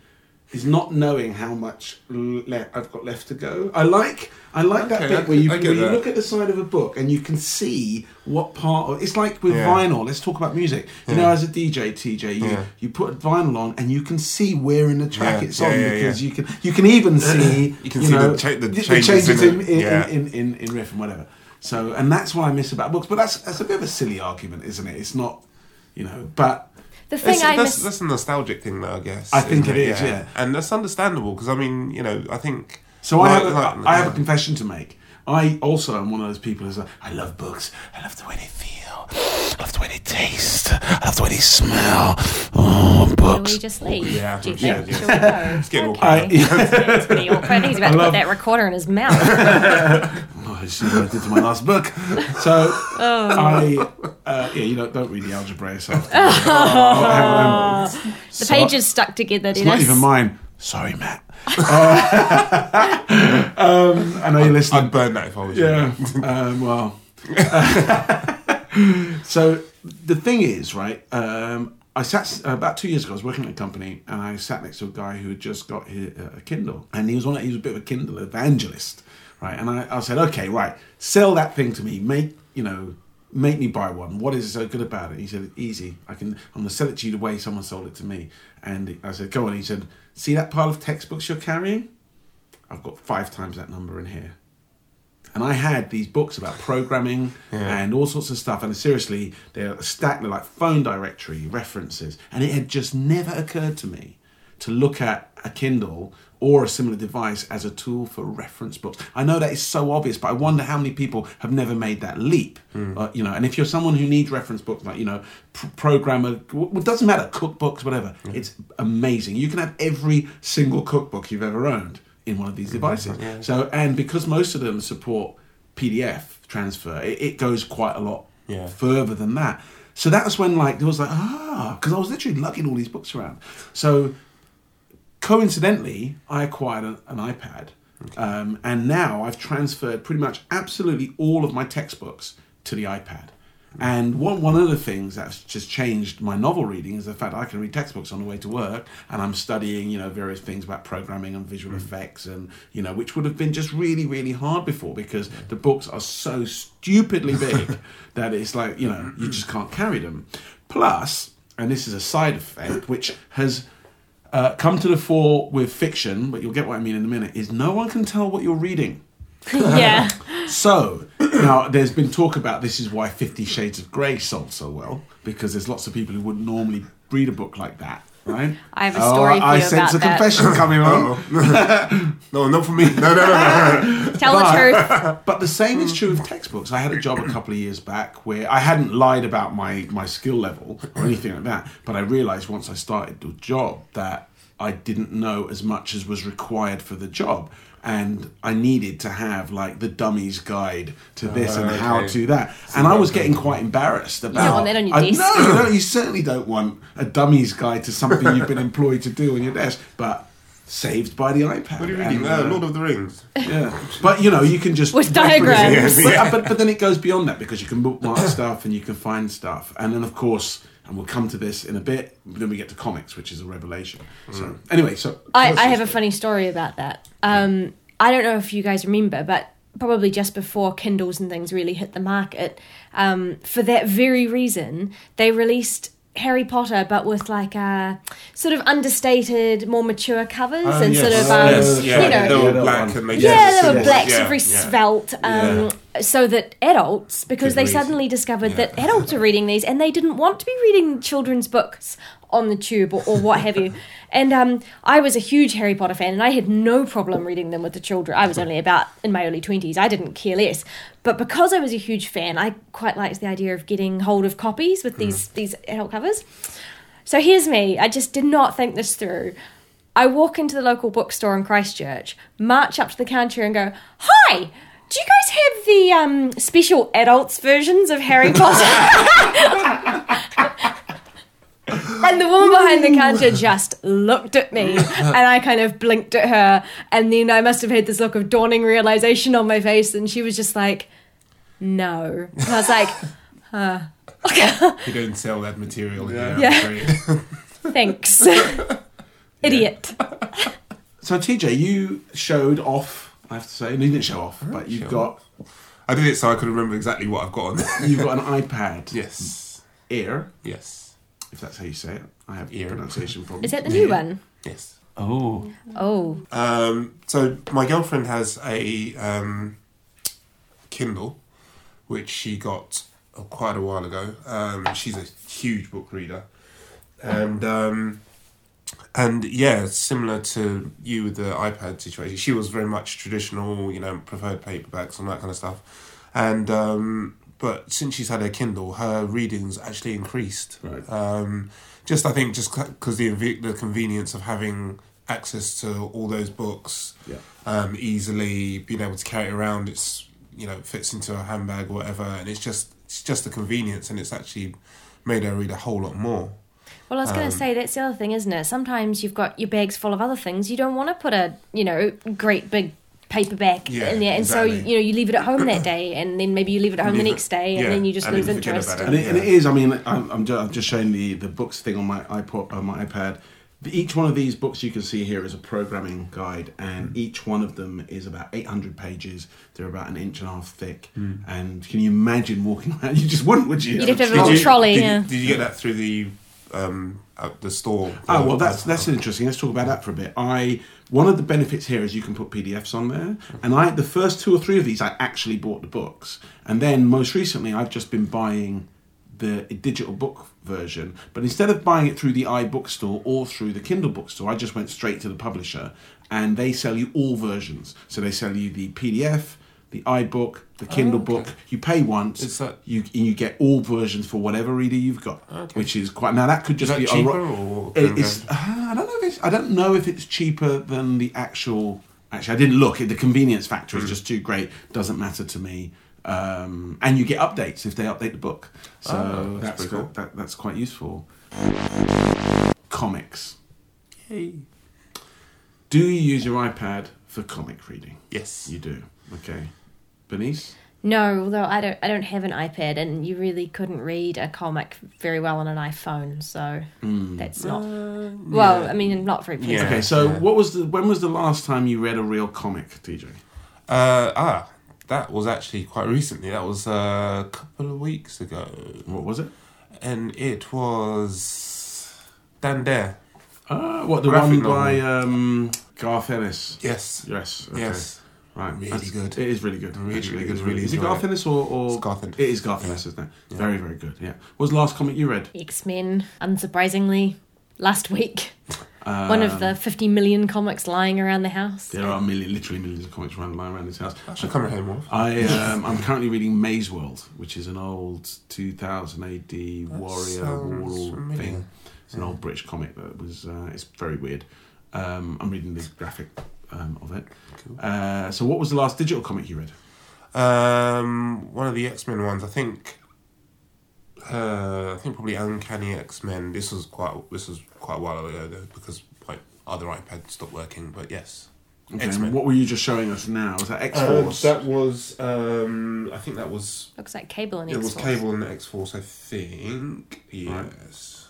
is not knowing how much le- I've got left to go. I like I like that Okay, bit I- where you where you look at the side of a book and you can see what part. Of, it's like with Yeah. vinyl. Let's talk about music. You know, as a DJ, TJ, you Yeah. you put vinyl on and you can see where in the track Yeah, it's yeah, on yeah, because yeah. you can you can even see You can see know, the cha- the the changes changes in in in, Yeah. in, in, in riff and whatever. So, and that's what I miss about books. But that's that's a bit of a silly argument, isn't it? It's not, you know. But the thing That's, I that's, miss. that's a nostalgic thing, though, I guess. I think isn't it is, yeah. And that's understandable because I mean, you know, I think. so I have a, Like- like- I have a confession to make. I also am one of those people who's like, I love books. I love the way they feel. I love the way they taste. I love the way they smell. Oh, Shall books. we just leave? Yeah, Do you yeah, think? yeah. Shall go? It's getting okay. I, It's pretty awkward. He's about I to love- put that recorder in his mouth. Oh, I see what I did to my last book. So I, uh, yeah, you don't don't read the algebra yourself. <laughs> the So- pages stuck together. It's not even mine. Sorry, Matt. Uh, <laughs> um, I know you're listening. I'd burn that if I was you. Yeah. <laughs> um, well. <laughs> so the thing is, right? Um, I sat about two years ago. I was working at a company, and I sat next to a guy who had just got his, uh, a Kindle, and he was on. He was a bit of a Kindle evangelist, right? And I, I said, okay, right, sell that thing to me. Make you know, make me buy one. What is so good about it? He said, easy. I can. I'm gonna sell it to you the way someone sold it to me. And I said, go on. He said, see that pile of textbooks you're carrying? I've got five times that number in here. And I had these books about programming and all sorts of stuff. And seriously, they're stacked, they're like phone directory references. And it had just never occurred to me to look at a Kindle or a similar device as a tool for reference books. I know that is so obvious, but I wonder how many people have never made that leap. Uh, you know, and if you're someone who needs reference books, like you know, pr- programmer, w- it doesn't matter, cookbooks, whatever. It's amazing. You can have every single cookbook you've ever owned in one of these devices. So, and because most of them support PDF transfer, it, it goes quite a lot Yeah. further than that. So that was when like there was like ah, because I was literally lugging all these books around. So coincidentally, I acquired an, an iPad, um, and now I've transferred pretty much absolutely all of my textbooks to the iPad. And one, one of the things that's just changed my novel reading is the fact I can read textbooks on the way to work and I'm studying, you know, various things about programming and visual effects and, you know, which would have been just really, really hard before because the books are so stupidly big <laughs> that it's like, you know, you just can't carry them. Plus, and this is a side effect which has uh, come to the fore with fiction, but you'll get what I mean in a minute, is no one can tell what you're reading. <laughs> yeah. <laughs> So now there's been talk about this is why Fifty Shades of Grey sold so well because there's lots of people who wouldn't normally read a book like that, right? I have a story oh, for I you I sense a that. confession coming on. Oh. <laughs> No, not for me. No, no, no, no. <laughs> Tell the truth. <laughs> But the same is true of textbooks. I had a job a couple of years back where I hadn't lied about my, my skill level or anything like that. But I realised once I started the job that I didn't know as much as was required for the job. And I needed to have like the dummy's guide to this and how to that. And I was getting quite embarrassed about. want that on your I- desk? No, you, <laughs> certainly don't want a dummy's guide to something you've been employed to do on your desk. But saved by the iPad. What are you reading? And, Uh, uh, Lord of the Rings. yeah, but you know, you can just With diagrams. But, uh, but but then it goes beyond that because you can bookmark stuff and you can find stuff, and then of course, and we'll come to this in a bit. Then we get to comics, which is a revelation. So anyway, so I, I have a funny story about that. Um, I don't know if you guys remember, but probably just before Kindles and things really hit the market, um, for that very reason, they released Harry Potter, but with like uh, sort of understated, more mature covers Oh, and yes. sort of, Oh, um, yes, yeah, you know, they were Yeah, black and they yeah, Yes, they were yes. black, yeah, very yeah. svelte, um, so that adults, because they suddenly discovered Yeah. that adults are reading these and they didn't want to be reading children's books on the tube or, or what have you. <laughs> And um, I was a huge Harry Potter fan and I had no problem reading them with the children. I was only about in my early 20s, I didn't care less. But because I was a huge fan, I quite liked the idea of getting hold of copies with these, these adult covers. So here's me. I just did not think this through. I walk into the local bookstore in Christchurch, march up to the counter and go, Hi! Do you guys have the um, special adults versions of Harry <laughs> Potter? and the woman behind the counter just looked at me and I kind of blinked at her. And then I must have had this look of dawning realization on my face. And she was just like, No. And I was like, huh. Okay. <laughs> You don't sell that material. Yeah. Yeah. <laughs> Yeah. Thanks. Idiot. So TJ, you showed off. I have to say, no, you didn't show off, but you've show got I did it so I could remember exactly what I've got on. you've got an iPad <laughs> yes. Ear. Yes. if that's how you say it. I have Ear. pronunciation <laughs> problems. Is that the new one? Yes. Oh, Oh. Um, so my girlfriend has a um, Kindle, which she got uh, quite a while ago. Um, she's a huge book reader, and um, and yeah, similar to you with the iPad situation, she was very much traditional, you know, preferred paperbacks and that kind of stuff, and. Um, but since she's had her Kindle, her readings actually increased. Right. Um, just I think just because the the convenience of having access to all those books yeah. um, easily, being able to carry it around. It's you know fits into a handbag or whatever, and it's just it's just a convenience, and it's actually made her read a whole lot more. Well, I was going Um, to say that's the other thing, isn't it? Sometimes you've got your bags full of other things. You don't want to put a, you know, great big paperback Yeah, in there, and so you know you leave it at home that <clears throat> day, and then maybe you leave it at home the Leave it- next day, and yeah, then you just and lose then you forget interest. And it, and it Yeah. is. I mean, I'm, I'm, just, I'm just showing the, the books thing on my iPod on my iPad. Each one of these books you can see here is a programming guide, and each one of them is about 800 pages. They're about an inch and a half thick. And can you imagine walking <laughs> around? You just wouldn't, would you? You'd have to have a little trolley. Did, yeah. did you get that through the um, at the store? Oh well, that's that's interesting. Let's talk about that for a bit. I one of the benefits here is you can put PDFs on there, and I the first two or three of these I actually bought the books, and then most recently I've just been buying the digital book version. But instead of buying it through the iBookstore or through the Kindle bookstore, I just went straight to the publisher, and they sell you all versions. So they sell you the PDF. The iBook, the Kindle okay. book, you pay once, that- you and you get all versions for whatever reader you've got, Okay. which is quite. Now that could just that be a cheaper ro- or it- it's, uh, I don't know if it's. I don't know if it's cheaper than the actual. Actually, I didn't look. The convenience factor Hmm. is just too great. Doesn't matter to me. Um, and you get updates if they update the book. So Oh, that's that's cool. that, that's quite useful. Comics. Hey. Do you use your iPad for comic reading? Yes. You do. Okay. Bernice? No, although I don't I don't have an iPad and you really couldn't read a comic very well on an iPhone, so that's not Uh, well, yeah. I mean not very pleasant. Yeah. Okay, so yeah. what was the when was the last time you read a real comic, TJ? Uh, ah, that was actually quite recently. That was uh, a couple of weeks ago. What was it? And it was Dan Dare. Uh, what the Graphic one by um, Garth Ennis? Yes. Yes. Okay. Yes. Right. Really That's- good. It is really good. Really, It's really good. It's Really Is it enjoy Garth. Ennis or, or It's Garth Ennis. It is Garth Yeah. Ennis, isn't it? Yeah. Very, very good. Yeah. What was the last comic you read? X Men, unsurprisingly, last week. One of Um, the fifty million comics lying around the house. There are million, literally millions of comics lying around this house. I should come home more. I <laughs> um, I'm currently reading Maze World, which is an old 2000 AD warrior sounds war familiar. thing. It's an old British comic that was uh, it's very weird. Um, I'm reading the graphic um, of it. Cool. Uh, so, what was the last digital comic you read? Um, one of the X Men ones, I think. Uh, I think probably Uncanny X Men. This was quite. This was quite a while ago though, because my other iPad stopped working. But yes, Okay, X-Men. what were you just showing us now? Was that X Uh, Force? that was. Um, I think that was. Looks like Cable and X Force. It was X-Force. Cable and the X Force. I think. Yes.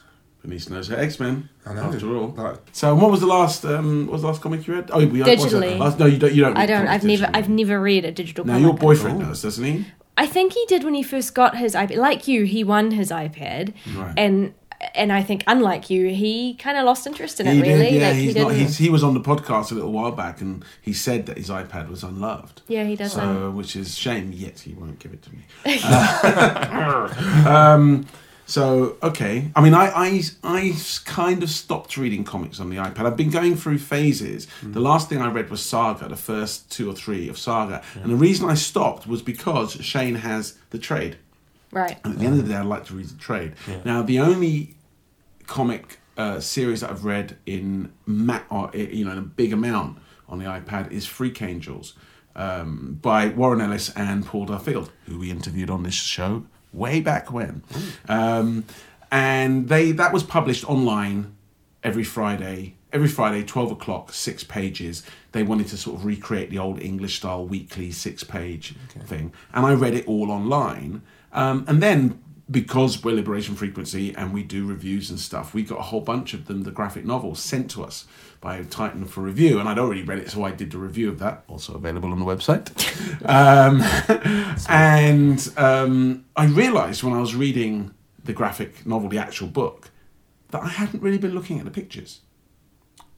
Bernice knows her X Men. I know. After all. But So, what was the last? Um, what was the last comic you read? Oh, we what's it? Digitally. Last, no, you don't. You don't. I don't. I've never. I've never read a digital. Now comic. your boyfriend does, doesn't he? I think he did when he first got his iPad. Like you, he won his iPad, Right. and and I think unlike you, he kind of lost interest in it. he really, did, yeah. like, he's he not. He's, he was on the podcast a little while back, and he said that his iPad was unloved. yeah, he doesn't. So, which is shame. Yet he won't give it to me. <laughs> Uh, <laughs> um, so okay. I mean, I, I I kind of stopped reading comics on the iPad. I've been going through phases. Hmm. The last thing I read was Saga, the first two or three of Saga, and the reason I stopped was because Shane has the trade. right. And at the end of the day, I'd like to read the trade. Now, the only comic uh, series that I've read in ma- or, you know in a big amount on the iPad is Freak Angels um, by Warren Ellis and Paul Duffield, who we interviewed on this show way back when. Um, and they that was published online every Friday. Every Friday, twelve o'clock, six pages. They wanted to sort of recreate the old English style weekly six-page thing, and I read it all online. Um, and then because we're Liberation Frequency and we do reviews and stuff, we got a whole bunch of them, the graphic novels, sent to us by Titan for review. And I'd already read it, so I did the review of that, also available on the website. <laughs> um, and um, I realised when I was reading the graphic novel, the actual book, that I hadn't really been looking at the pictures.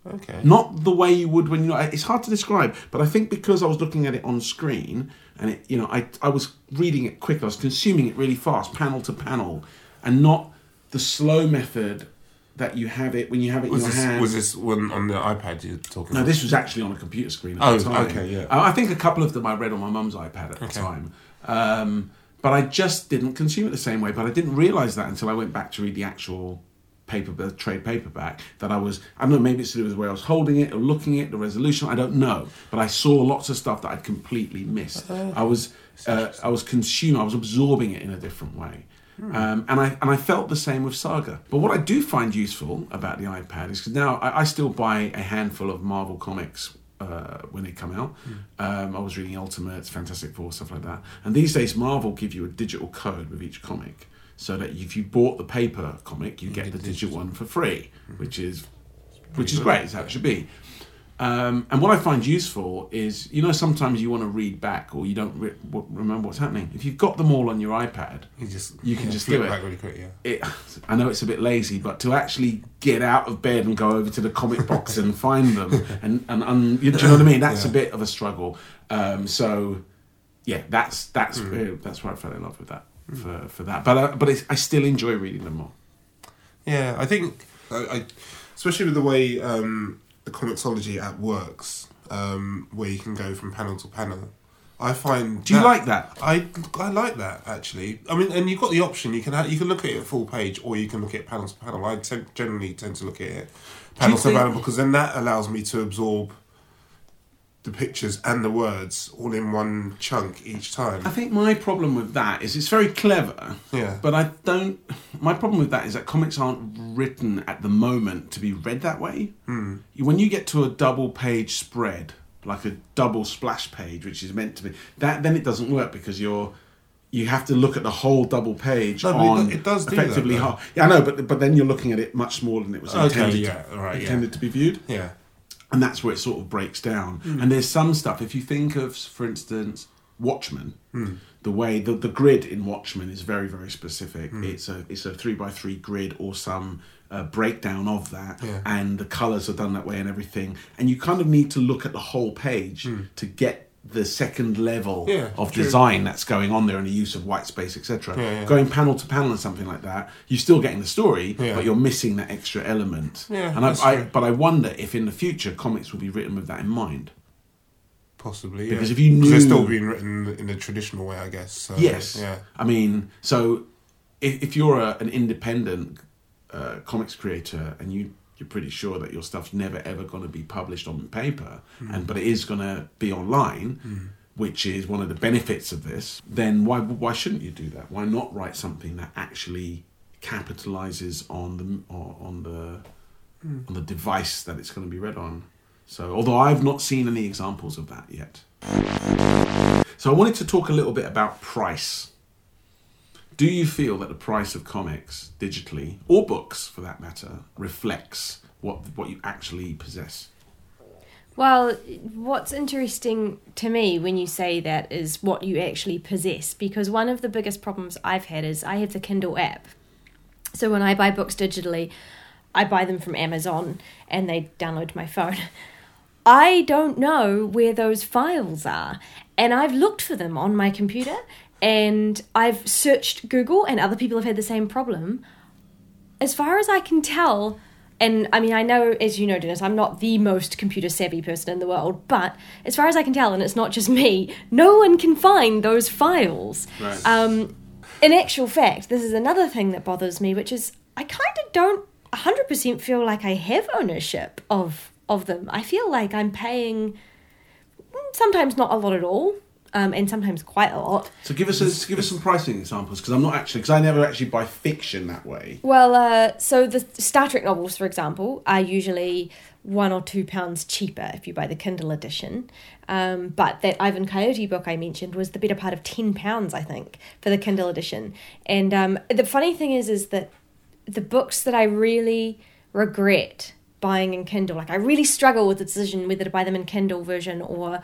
okay. Not the way you would when you know it's hard to describe, but I think because I was looking at it on screen and it you know I I was reading it quick, I was consuming it really fast, panel to panel, and not the slow method that you have it when you have it Was in your this hand. was this one on the iPad you're talking about? No, about? this was actually on a computer screen at Oh, the time. okay, yeah. I I think a couple of them I read on my mum's iPad at the time. Um, but I just didn't consume it the same way. But I didn't realise that until I went back to read the actual paper, the trade paperback, that I was, I don't know, maybe it's to do with where I was holding it or looking at it, the resolution, I don't know. But I saw lots of stuff that I'd completely missed. I was, uh, I was consuming, I was absorbing it in a different way. Um, and I and I felt the same with Saga. But what I do find useful about the iPad is because now I, I still buy a handful of Marvel comics uh, when they come out. Um, I was reading Ultimates, Fantastic Four, stuff like that. And these days, Marvel give you a digital code with each comic, so that if you bought the paper comic, you get the digital one for free, which is which is great. It's how it should be. Um, and what I find useful is, you know, sometimes you want to read back or you don't re- w- remember what's happening. If you've got them all on your iPad, You just You can just flip do it. really quick. Yeah. it, <laughs> I know it's a bit lazy, but to actually get out of bed and go over to the comic box and <laughs> find them, and and, and you, do you know what I mean? That's a bit of a struggle. Um, so, yeah, that's that's Hmm. where, that's where I fell in love with that for, for that. But uh, but it's, I still enjoy reading them more. Yeah, I think, I, I, especially with the way um, the Comixology app works, um, where you can go from panel to panel. I find. Do you like that? I I like that actually. I mean, and you've got the option. You can have, you can look at it full page, or you can look at it panel to panel. I generally tend to look at it panel to think- panel because then that allows me to absorb the pictures and the words all in one chunk each time. I think my problem with that is it's very clever. Yeah. But I don't. My problem with that is that comics aren't written at the moment to be read that way. Mm. When you get to a double page spread, like a double splash page, which is meant to be that, then it doesn't work because you're. You have to look at the whole double page No, it on it does do effectively though. half. Yeah, I know, but but then you're looking at it much smaller than it was Okay, intended. yeah, to, right, yeah. intended to be viewed yeah. And that's where it sort of breaks down. Hmm. And there's some stuff. If you think of, for instance, Watchmen, Hmm. the way the, the grid in Watchmen is very very specific. Hmm. It's a it's a three by three grid or some uh, breakdown of that, Yeah. and the colours are done that way and everything. And you kind of need to look at the whole page to get the second level. Yeah, of true. design that's going on there and the use of white space etc Yeah, yeah. going panel to panel and something like that you're still getting the story but you're missing that extra element Yeah, and I, I, but I wonder if in the future comics will be written with that in mind. Possibly, Because if you 'Cause they're still being written in the traditional way, I guess. So, yes. Yeah. I mean, so if, if you're a, an independent uh, comics creator and you you're pretty sure that your stuff's never ever going to be published on paper, Hmm. and but it is going to be online. Which is one of the benefits of this. Then why why shouldn't you do that? Why not write something that actually capitalizes on the on the Hmm. on the device that it's going to be read on. So, although I've not seen any examples of that yet. So, I wanted to talk a little bit about price. Do you feel that the price of comics, digitally, or books for that matter, reflects what what you actually possess? Well, what's interesting to me when you say that is what you actually possess, because one of the biggest problems I've had is I have the Kindle app. So when I buy books digitally, I buy them from Amazon and they download to my phone. <laughs> I don't know where those files are, and I've looked for them on my computer and I've searched Google, and other people have had the same problem as far as I can tell, and I mean, I know, as you know, Dennis, I'm not the most computer savvy person in the world, but as far as I can tell, and it's not just <laughs> me, no one can find those files. Right. Um, in actual fact, this is another thing that bothers me, which is I kind of don't 100% feel like I have ownership of of them. I feel like I'm paying mm, sometimes not a lot at all, um, and sometimes quite a lot. So, give us a, give us some pricing examples because I'm not actually because I never actually buy fiction that way. Well, uh, so the Star Trek novels, for example, are usually one or two pounds cheaper if you buy the Kindle edition. Um, but that Ivan Coyote book I mentioned was the better part of ten pounds, I think, for the Kindle edition. And um, the funny thing is, is that the books that I really regret buying in Kindle, like I really struggle with the decision whether to buy them in Kindle version or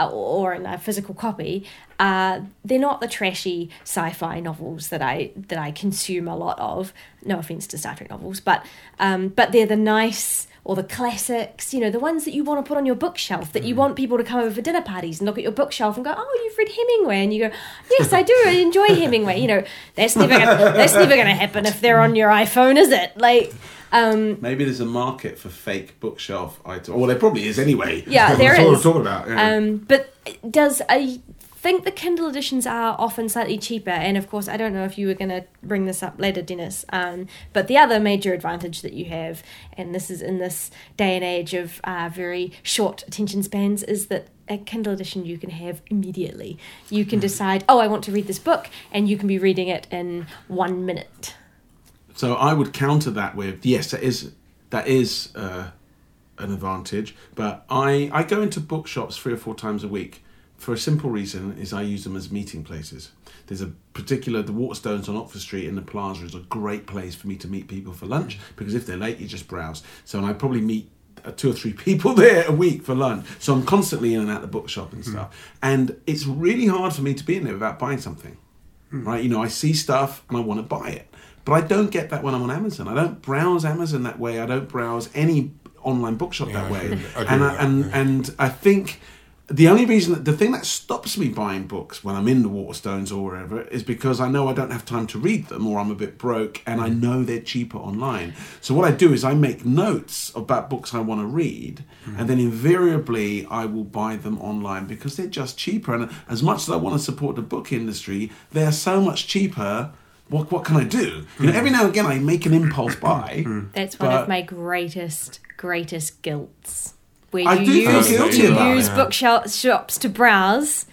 or in a physical copy, uh, they're not the trashy sci-fi novels that I that I consume a lot of. No offense to Star Trek novels, but um, but they're the nice or the classics. You know, the ones that you want to put on your bookshelf that you want people to come over for dinner parties and look at your bookshelf and go, "Oh, you've read Hemingway," and you go, "Yes, I do. I enjoy Hemingway." You know, that's never gonna, that's never going to happen if they're on your iPhone, is it? Like. Um, Maybe there's a market for fake bookshelf items. Well, there probably is anyway. Yeah, there That's what is. I'm talking about. yeah. Um, but does I think the Kindle editions are often slightly cheaper? And of course, I don't know if you were going to bring this up later, Dennis. Um, but the other major advantage that you have, and this is in this day and age of uh, very short attention spans, is that a Kindle edition you can have immediately. You can decide, oh, I want to read this book, and you can be reading it in one minute. So I would counter that with yes, that is that is uh, an advantage. But I I go into bookshops three or four times a week for a simple reason: is I use them as meeting places. There's a particular the Waterstones on Oxford Street in the Plaza is a great place for me to meet people for lunch because if they're late, you just browse. So and I probably meet uh, two or three <laughs> people there a week for lunch. So I'm constantly in and out the bookshop and stuff. And it's really hard for me to be in there without buying something. Right? You know, I see stuff and I want to buy it. But I don't get that when I'm on Amazon. I don't browse Amazon that way. I don't browse any online bookshop Yeah, that way. agree- and I, and and I think the only reason that the thing that stops me buying books when I'm in the Waterstones or wherever is because I know I don't have time to read them or I'm a bit broke and I mm. know they're cheaper online. So what I do is I make notes about books I want to read mm. and then invariably I will buy them online because they're just cheaper and as much as I want to support the book industry, they're so much cheaper. What what can I do? You know, every now and again I make an impulse buy. <coughs> That's one But- of my greatest, greatest guilts. where I you do feel use, guilty you about it, use yeah. bookshops to browse.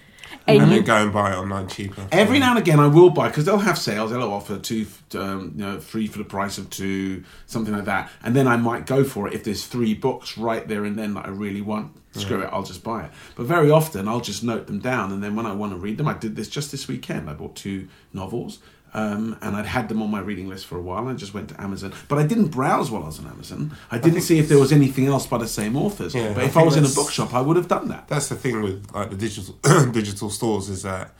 And and you, then go and buy it online cheaper. Every now and again, I will buy because they'll have sales. They'll offer two, um, you know, three for the price of two, something like that. And then I might go for it if there's three books right there and then that I really want. Screw it, I'll just buy it. But very often, I'll just note them down, and then when I want to read them, I did this just this weekend. I bought two novels. Um, and I'd had them on my reading list for a while. I just went to Amazon, but I didn't browse while I was on Amazon. I didn't see if there was anything else by the same authors. Yeah, but if I think was in a bookshop, I would have done that. That's the thing with like the digital <clears throat> digital stores is that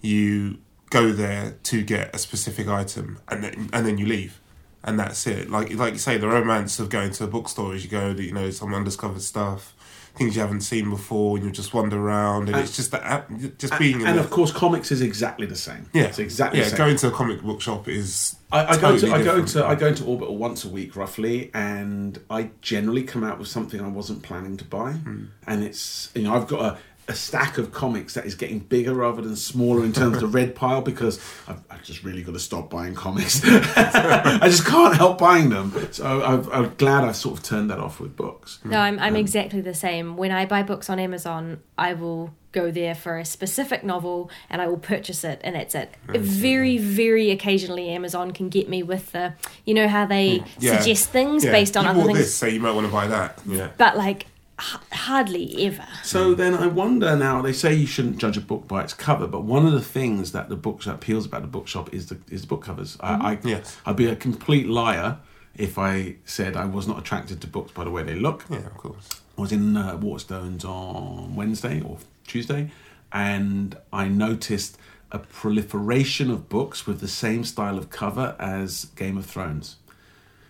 you go there to get a specific item and then and then you leave. And that's it. Like like you say, the romance of going to a bookstore is you go, you know, some undiscovered stuff, things you haven't seen before, and you just wander around, and, And- it's just that just being in and of course, comics is exactly the same. yeah, it's exactly yeah. the same. Going to a comic book shop is I, I totally go to I go to I go into Orbital once a week roughly, and I generally come out with something I wasn't planning to buy, Hmm. and it's you know I've got a, a stack of comics that is getting bigger rather than smaller in terms of the red pile because I've, I've just really got to stop buying comics. <laughs> I just can't help buying them, so I've, I'm glad I sort of turned that off with books. no, I'm, I'm um, exactly the same. When I buy books on Amazon, I will go there for a specific novel and I will purchase it, and that's it. Very, very occasionally, Amazon can get me with the, you know, how they hmm. Yeah. suggest things Yeah, based on you other things, this, so you might want to buy that. Yeah. but like hardly ever. So then I wonder now. They say you shouldn't judge a book by its cover, but one of the things that the book appeals about the bookshop is the is the book covers. I, I Yes. I'd be a complete liar if I said I was not attracted to books by the way they look. Yeah, of course. I was in uh, Waterstones on Wednesday or Tuesday, and I noticed a proliferation of books with the same style of cover as Game of Thrones.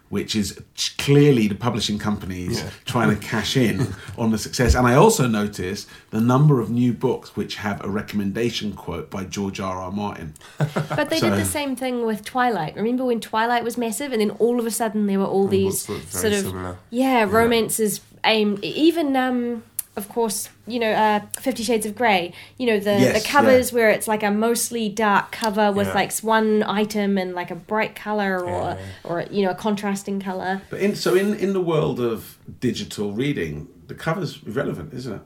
Which is clearly the publishing companies Yeah. trying to cash in <laughs> on the success. And I also noticed the number of new books which have a recommendation quote by George R. R. Martin. <laughs> But they So- did the same thing with Twilight. Remember when Twilight was massive, and then all of a sudden there were all these books looked very sort of similar. yeah romances aimed. Even um, of course, you know, uh, Fifty Shades of Grey. You know the Yes, the covers where it's like a mostly dark cover with Yeah. like one item and like a bright color or Yeah. or you know a contrasting color. But in, so in, in the world of digital reading, the cover's irrelevant, isn't it?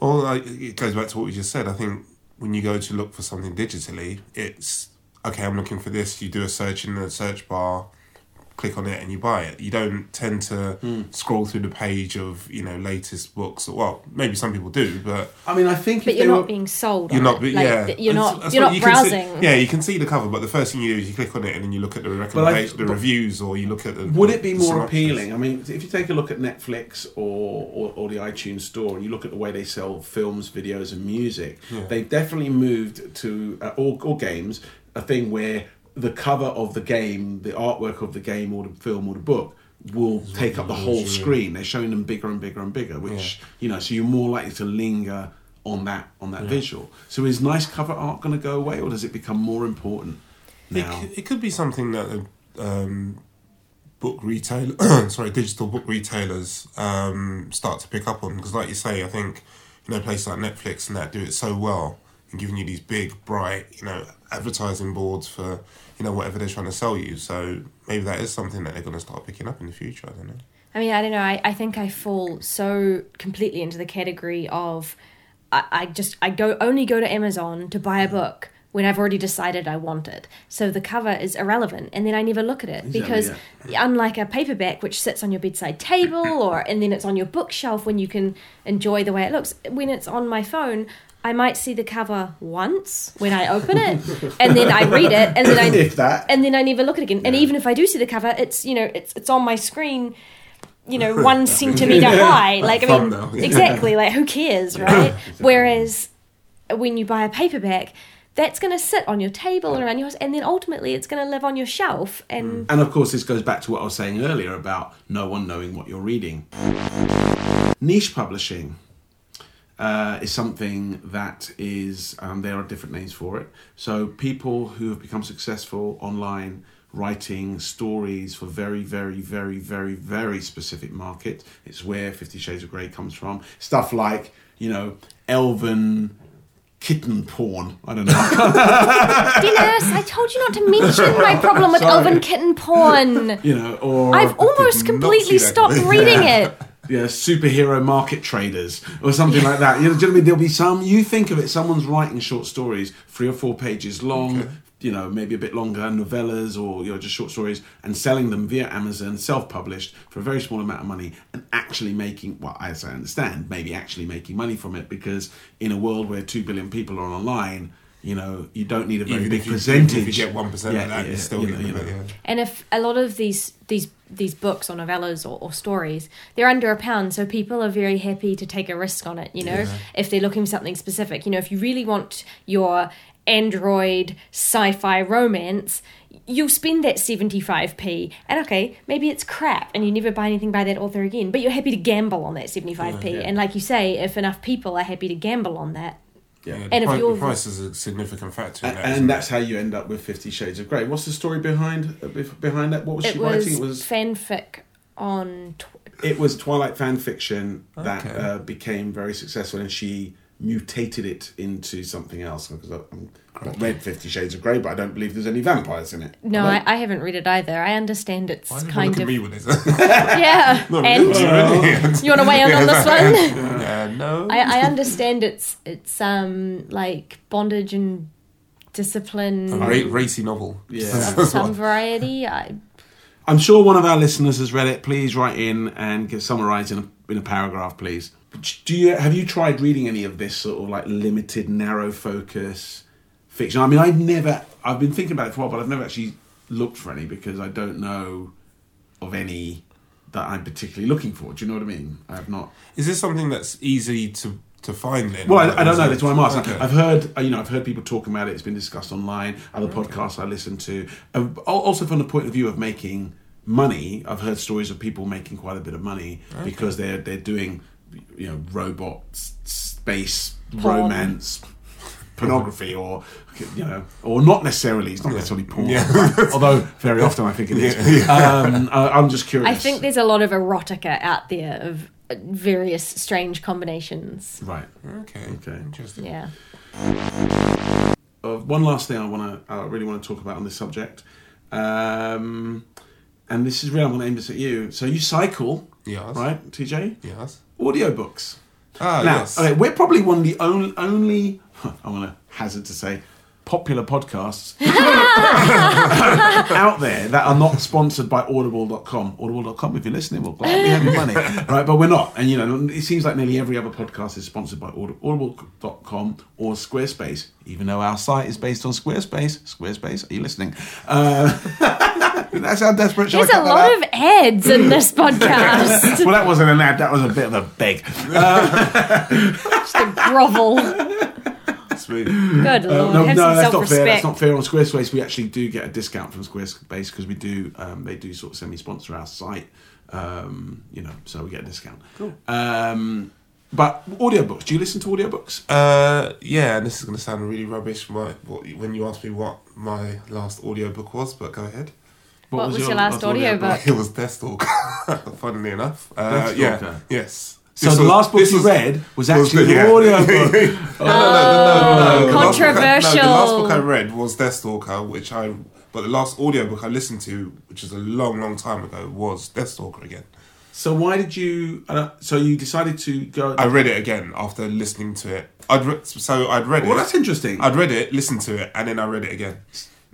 Well, like, it goes back to what we just said. I think when you go to look for something digitally, it's okay. I'm looking for this. You do a search in the search bar, click on it, and you buy it. You don't tend to Hmm. scroll through the page of you know latest books. Or, well, maybe some people do, but I mean, I think But if you're they not were, being sold. you're not. Like, yeah, you're not. that's you're not you can see- browsing. yeah, you can see the cover, but the first thing you do is you click on it and then you look at the But I- recommendation, the reviews, or you look at the. Would it be more synopsis. appealing? I mean, if you take a look at Netflix or, or, or the iTunes store and you look at the way they sell films, videos, and music, Yeah. they've definitely moved to, uh, or, or games, a thing where the cover of the game, the artwork of the game or the film or the book will take up the whole yeah. screen. They're showing them bigger and bigger and bigger, which, you know, so you're more likely to linger on that on that visual. So is nice cover art going to go away or does it become more important It, now? could, it could be something that um, book retail, <coughs> sorry, digital book retailers um, start to pick up on because, like you say, I think you know places like Netflix and that do it so well and giving you these big, bright, you know, advertising boards for you know whatever they're trying to sell you. So maybe that is something that they're going to start picking up in the future. I don't know. I mean, I don't know. I, I think I fall so completely into the category of I, I just I go only go to Amazon to buy a book when I've already decided I want it. So the cover is irrelevant, and then I never look at it Exactly, because unlike a paperback which sits on your bedside table or and then it's on your bookshelf when you can enjoy the way it looks. When it's on my phone. I might see the cover once when I open it, and then I read it, and then I <laughs> If that. and then I never look at it again. And even if I do see the cover, it's you know it's it's on my screen, you know, <laughs> one centimeter high. Like I mean, Thumbnail. exactly. Like who cares, right? <laughs> Whereas when you buy a paperback, that's going to sit on your table and around house, and then ultimately it's going to live on your shelf. And mm. And of course, this goes back to what I was saying earlier about no one knowing what you're reading. Niche publishing uh, is something that is, um, there are different names for it. So, people who have become successful online writing stories for very, very, very, very, very specific market. It's where Fifty Shades of Grey comes from. Stuff like, you know, elven kitten porn. I don't know. <laughs> Dennis, I told you not to mention my problem with <laughs> Sorry. elven kitten porn. you know, or I've almost completely stopped reading <laughs> it. Yeah, superhero market traders or something like that. You know, do you know what I mean? There'll be some. You think of it. Someone's writing short stories, three or four pages long. Okay. You know, maybe a bit longer, novellas or you know just short stories, and selling them via Amazon, self-published for a very small amount of money, and actually making, well, as I understand, maybe actually making money from it because in a world where two billion people are online, you know, you don't need a very Even big if you, percentage. even if you get one percent of that, you're still you know, getting you know. it. Yeah. And if a lot of these these these books or novellas or, or stories, they're under a pound, so people are very happy to take a risk on it. You know, Yeah. if they're looking for something specific. You know, if you really want your android sci-fi romance, you'll spend that seventy five p. And okay, maybe it's crap, and you never buy anything by that author again. But you're happy to gamble on that seventy five p. Yeah. And like you say, if enough people are happy to gamble on that, Yeah. Yeah, the, And if pri- you're- the price is a significant factor. In And, that, and isn't that's how you end up with Fifty Shades of Grey. What's the story behind uh, behind that? What was it she was, writing? It was fanfic on. Tw- it was Twilight fan fiction that uh, became very successful, and she mutated it into something else. Because I've read Fifty Shades of Grey, but I don't believe there's any vampires in it. no, I. I haven't read it either. I understand it's Why kind look at of me with this? <laughs> yeah. <laughs> Not and really. <laughs> you want to weigh in on this one? yeah, no. I, I understand it's it's um like bondage and discipline, a ra- racy novel. Yeah. of some variety. I, I'm sure one of our listeners has read it. Please write in and get summarise in a, in a paragraph, please. Do you have you tried reading any of this sort of like limited, narrow focus fiction? I mean, I've never. I've been thinking about it for a while, but I've never actually looked for any because I don't know of any that I'm particularly looking for. Do you know what I mean? I have not. Is this something that's easy to to find then? Well, I, I don't know. That's why I'm asking. Okay. I've heard, uh, you know, I've heard people talking about it. It's been discussed online. Other podcasts I listen to. Uh, also, from the point of view of making money, I've heard stories of people making quite a bit of money because they're they're doing, you know, robot space Porn. romance. Pornography, or you know, or not necessarily. It's not necessarily porn. Yeah. <laughs> Although very often I think it is. <laughs> Yeah, Um, I, I'm just curious. I think there's a lot of erotica out there of uh, various strange combinations. right. Okay. Okay. Interesting. Yeah. uh, one last thing I want to, I really want to talk about on this subject, um, and this is really I'm going to aim this at you. So you cycle, Yes. right, TJ? Yes. Audiobooks. Ah, now, yes. okay, we're probably one of the only, only I'm going to hazard to say, popular podcasts <laughs> out there that are not sponsored by audible.com. Audible.com, if you're listening, we'll gladly have your money. <laughs> Right, but we're not. And, you know, it seems like nearly every other podcast is sponsored by Audi- audible.com or Squarespace, even though our site is based on Squarespace. Squarespace, are you listening? Uh, <laughs> that's how desperate shall I There's a lot out? of ads in this <laughs> podcast. Well, that wasn't an ad, that was a bit of a beg. <laughs> Just a grovel. Sweet. Good lord, Uh, no, have no, that's not fair. That's not fair on Squarespace. We actually do get a discount from Squarespace because we do. Um, they do sort of semi-sponsor our site. Um, you know, so we get a discount. Cool. Um, but audiobooks. Do you listen to audiobooks? Uh, yeah, and this is going to sound really rubbish my, what, when you asked me what my last audiobook was, but go ahead. What was your last audiobook? It was Deathstalker, <laughs> funnily enough. Uh, Deathstalker. yeah, yes. So This the was- last book you was- read was was actually the- an yeah. audiobook. <laughs> no, no, no, no, no, no. The last book Controversial. the last book I read was Deathstalker, which I. But the last audiobook I listened to, which is a long, long time ago, was Deathstalker again. so why did you? I don't, so you decided to go. I read it again after listening to it. I'd re- so I'd read well, it. that's interesting. I'd read it, listened to it, and then I read it again.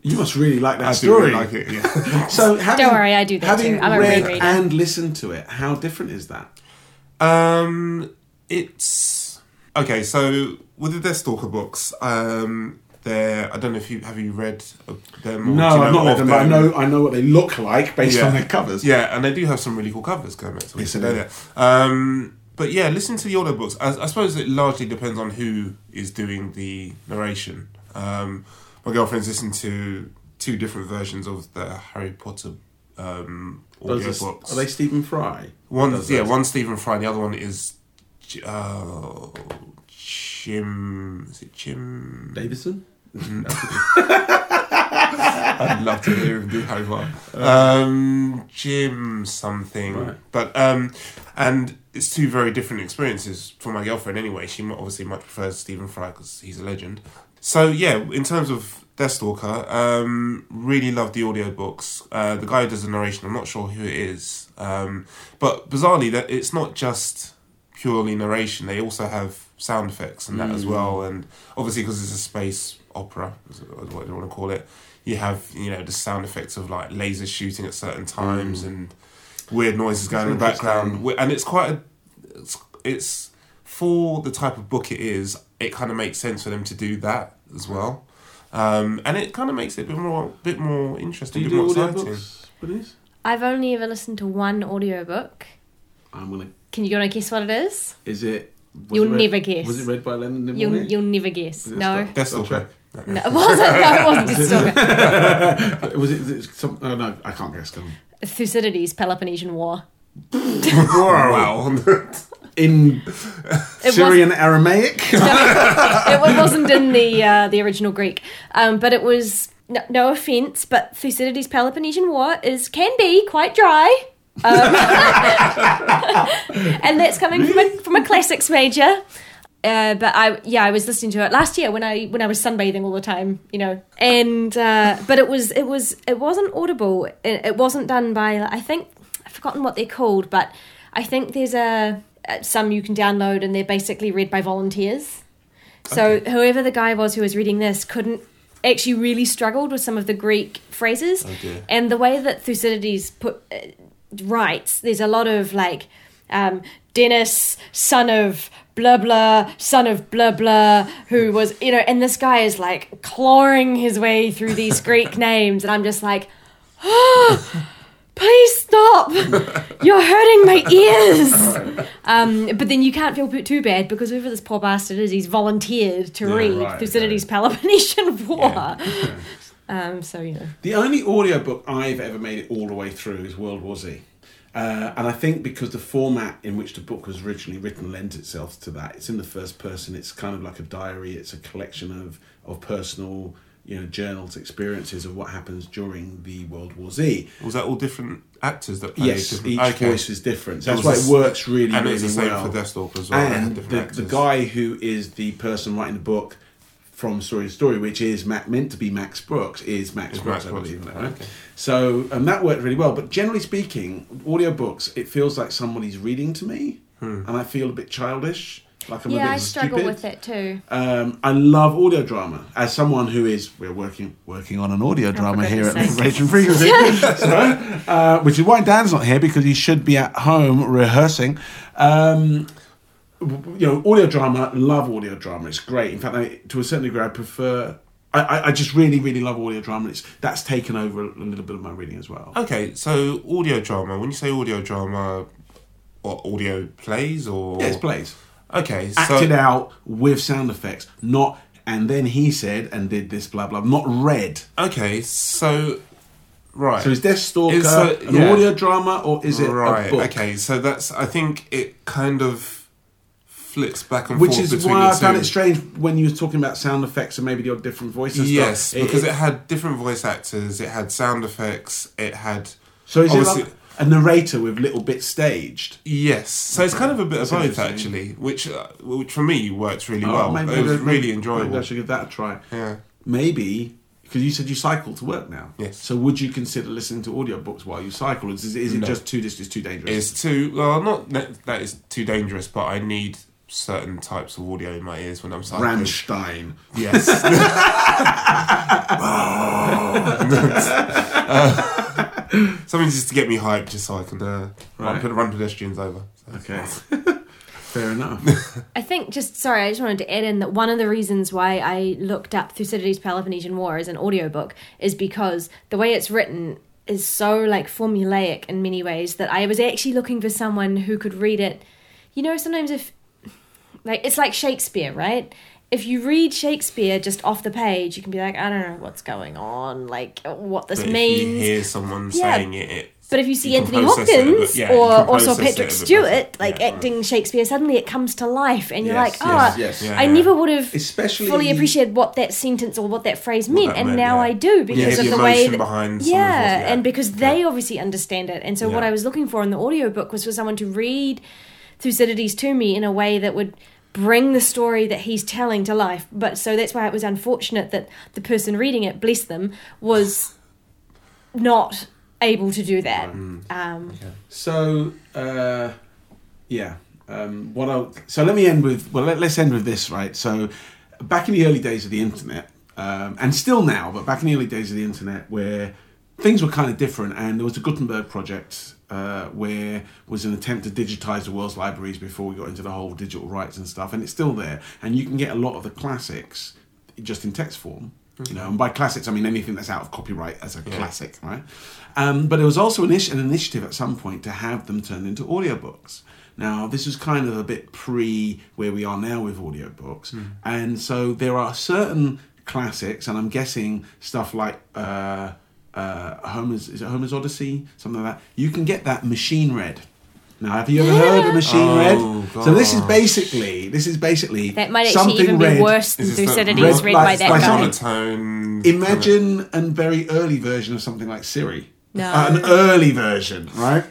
You must really like that I do story. really like it. Yeah. <laughs> So having, Don't worry, I do that having too. I'm a read rereader. and listened to it. How different is that? Um, it's okay. So with the Deathstalker books, um, there. I don't know if you have you read uh, them. Or No, do you I've know not read of them, but I know I know what they look like based on their covers. Yeah, and they do have some really cool covers, Gomez. So Yes, they do. Um, but yeah, listen to the audiobooks. I, I suppose it largely depends on who is doing the narration. Um, my girlfriend's listened to two different versions of the Harry Potter um, audiobooks. are, they Stephen Fry? One, yeah, those? one Stephen Fry. The other one is uh, Jim. Is it Jim? Davison. <laughs> I'd love to hear him do Harry Potter. Um, Jim something, Right. but um, and it's two very different experiences for my girlfriend. Anyway, she obviously much prefers Stephen Fry because he's a legend. So yeah, in terms of Deathstalker, um, really love the audiobooks. Uh, the guy who does the narration, I'm not sure who it is, um, but bizarrely, that it's not just purely narration. They also have sound effects and that as well. And obviously, because it's a space opera, is what you want to call it, you have you know the sound effects of like lasers shooting at certain times and weird noises going in the background. And it's quite a, it's, it's for the type of book it is. It kind of makes sense for them to do that as well. Um, and it kind of makes it a bit more, bit more Do interesting, you a bit do more exciting. audiobooks, Bernice? I've only ever listened to one audiobook. I'm gonna. Can you want to guess what it is? Is it? You'll it read- never guess. Was it read by Leonard You'll Nimoy? you'll never guess. No, Star- Star Deathstalker. Trek? no, <laughs> it wasn't. No, it wasn't <laughs> Deathstalker. <laughs> was it, is it some? Oh no, I can't guess. Go on. Thucydides, Peloponnesian War. wow. In It Syrian Aramaic. <laughs> it wasn't in the uh, the original Greek, um, but it was no, no offense, but Thucydides' Peloponnesian War is can be quite dry, um, <laughs> and that's coming from a from a classics major. Uh, but I yeah I was listening to it last year when I when I was sunbathing all the time you know. And uh, but it was it was it wasn't audible. It, it wasn't done by I think I've forgotten what they're called but I think there's a some you can download and they're basically read by volunteers so whoever the guy was who was reading this couldn't actually really struggled with some of the Greek phrases, dear. and the way that Thucydides put uh, writes, there's a lot of like um, Dennis, son of blah blah, son of blah blah, who <laughs> was you know, and this guy is like clawing his way through these <laughs> Greek names, and I'm just like. <gasps> <laughs> Please stop! <laughs> You're hurting my <laughs> ears. Um, but then you can't feel too bad because whoever this poor bastard is, he's volunteered to Yeah, read right, Thucydides' <laughs> yeah. Peloponnesian War. Yeah. Um, so you know, The only audiobook I've ever made it all the way through is World War Z. Uh, and I think because the format in which the book was originally written lends itself to that. It's in the first person. It's kind of like a diary. It's a collection of, of personal, you know, journals, experiences of what happens during the World War Z. Was that all different actors that played Yes, different? each okay. voice is different. So that's why it works really, and really it's the same well. for Deathstalker as well. and the, the guy who is the person writing the book from story to story, which is Mac, meant to be Max Brooks, is Max Is Brooks, Max I Brooks, believe. right? okay. So and that worked really well. But generally speaking, audiobooks, it feels like somebody's reading to me, Hmm. and I feel a bit childish. Like I'm a yeah, bit I struggle stupid. with it too. Um, I love audio drama. As someone who is, we're working working on an audio drama here at goodness sake. Rage and Frequency, <laughs> so, uh, which is why Dan's not here because he should be at home rehearsing. Um, you know, audio drama. Love audio drama. It's great. In fact, I, to a certain degree, I prefer. I, I, I just really, really love audio drama. It's that's taken over a little bit of my reading as well. Okay, so audio drama. When you say audio drama, or audio plays, or Yeah, it's plays Okay, so acted out with sound effects, not. And then he said and did this blah blah. Not read. okay, so right. So is Deathstalker Is, uh, an yeah. audio drama or is it right? a book? Okay, so that's. I think it kind of flips back and Which forth Which is between why the I found it strange when you were talking about sound effects and maybe your different voices. Yes, stuff. because it, had different voice actors. It had sound effects. It had. so is it like a narrator with little bits staged? Yes, so it's kind of a bit That's of both interesting. actually, which uh, which for me works really Oh, well. maybe- it was maybe- really maybe enjoyable. I should give that a try. Yeah. Maybe because you said you cycle to work now. Yes. So would you consider listening to audiobooks while you cycle? Is, is it No. just too this is too dangerous? It's too well, not that, that is too dangerous, but I need certain types of audio in my ears when I'm cycling. Rammstein. Yes. <laughs> <laughs> <laughs> <laughs> Something just to get me hyped, just so I can uh, Right. run, run pedestrians over. So. Okay. <laughs> Fair enough. <laughs> I think just sorry, I just wanted to add in that one of the reasons why I looked up Thucydides' Peloponnesian War as an audiobook is because the way it's written is so like formulaic in many ways that I was actually looking for someone who could read it. You know, sometimes if like it's like Shakespeare, right? If you read Shakespeare just off the page, you can be like, I don't know what's going on, like what this But if means. you hear someone Yeah. saying it, it But if you see You Anthony process bit, Hopkins yeah, or, can or Sir process it a Patrick Stewart, like Yeah. acting Shakespeare, suddenly it comes to life, and you're Yes, like, oh, yes, yes. I Yeah. never would have Especially- fully appreciated what that sentence or what that phrase meant, that and meant, now yeah. I do because Yeah, of the the way emotion that, behind some yeah, yeah. and because they obviously understand it. And so what I was looking for in the audiobook was for someone to read Thucydides to me in a way that would bring the story that he's telling to life. But so that's why it was unfortunate that the person reading it, bless them, was not able to do that. Um, So, uh, yeah. Um, what I so let me end with well let, us end with this right. So, back in the early days of the internet, um, and still now, but back in the early days of the internet, where things were kind of different, and there was a Gutenberg project uh, where was an attempt to digitize the world's libraries before we got into the whole digital rights and stuff, and it's still there, and you can get a lot of the classics just in text form. You know, and by classics I mean anything that's out of copyright as a classic, right? Um, but there was also an, initi- an initiative at some point to have them turned into audiobooks. Now, this is kind of a bit pre where we are now with audiobooks, and so there are certain classics, and I'm guessing stuff like uh, uh, Homer's is it Homer's Odyssey, something like that. You can get that machine read. Now, have you ever heard of machine Oh, read? So this is basically this is basically that might actually something even be worse than Is this the Thucydides red read light- by that like guy. monotone. Imagine a very early version of something like Siri. No. Uh, an early version, right?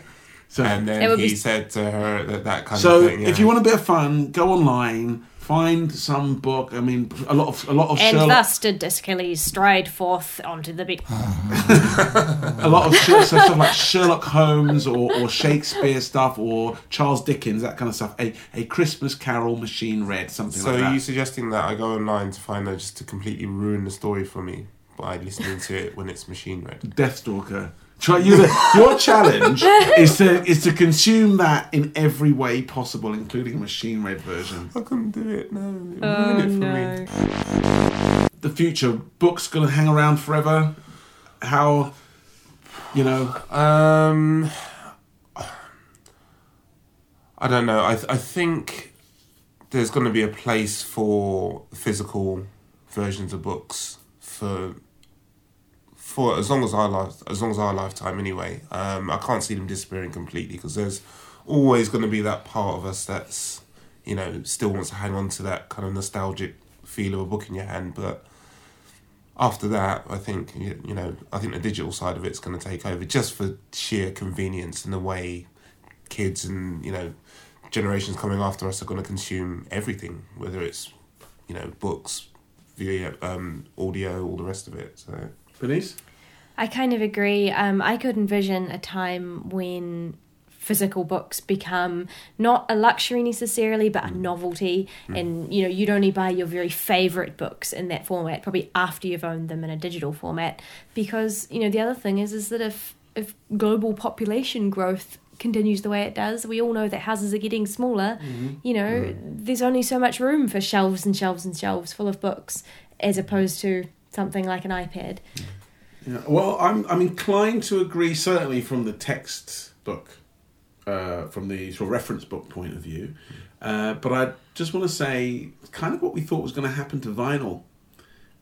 So, And then he be- said to her that that kind so of thing. So, if you want a bit of fun, go online, find some book. I mean, a lot of a lot of And Sherlock, thus did Achilles stride forth onto the big. <laughs> a lot of so stuff like Sherlock Holmes or, or Shakespeare stuff or Charles Dickens, that kind of stuff. A a Christmas Carol machine read something So like are you suggesting that I go online to find out just to completely ruin the story for me by listening to it when it's machine read? Deathstalker. Try you. Your challenge <laughs> is to is to consume that in every way possible, including a machine read version. I couldn't do it. No, it Oh ruined it for no! me. The future books gonna hang around forever. How, you know, Um, I don't know. I th- I think there's going to be a place for physical versions of books for for as long as our life as long as our lifetime anyway. Um, I can't see them disappearing completely because there's always going to be that part of us that's you know still wants to hang on to that kind of nostalgic feel of a book in your hand, but after that, I think you know I think the digital side of it's going to take over just for sheer convenience and the way kids and you know generations coming after us are going to consume everything, whether it's you know books, video, um, audio, all the rest of it. So Bernice. I kind of agree. Um, I could envision a time when physical books become not a luxury necessarily, but a mm. novelty. Mm. And you know, you'd only buy your very favorite books in that format, probably after you've owned them in a digital format. Because you know, the other thing is, is that if if global population growth continues the way it does, we all know that houses are getting smaller. Mm-hmm. You know, mm. there's only so much room for shelves and shelves and shelves full of books, as opposed to something like an iPad. Yeah, well, I'm I'm inclined to agree. Certainly from the text book, uh, from the sort of reference book point of view, uh, but I just want to say kind of what we thought was going to happen to vinyl.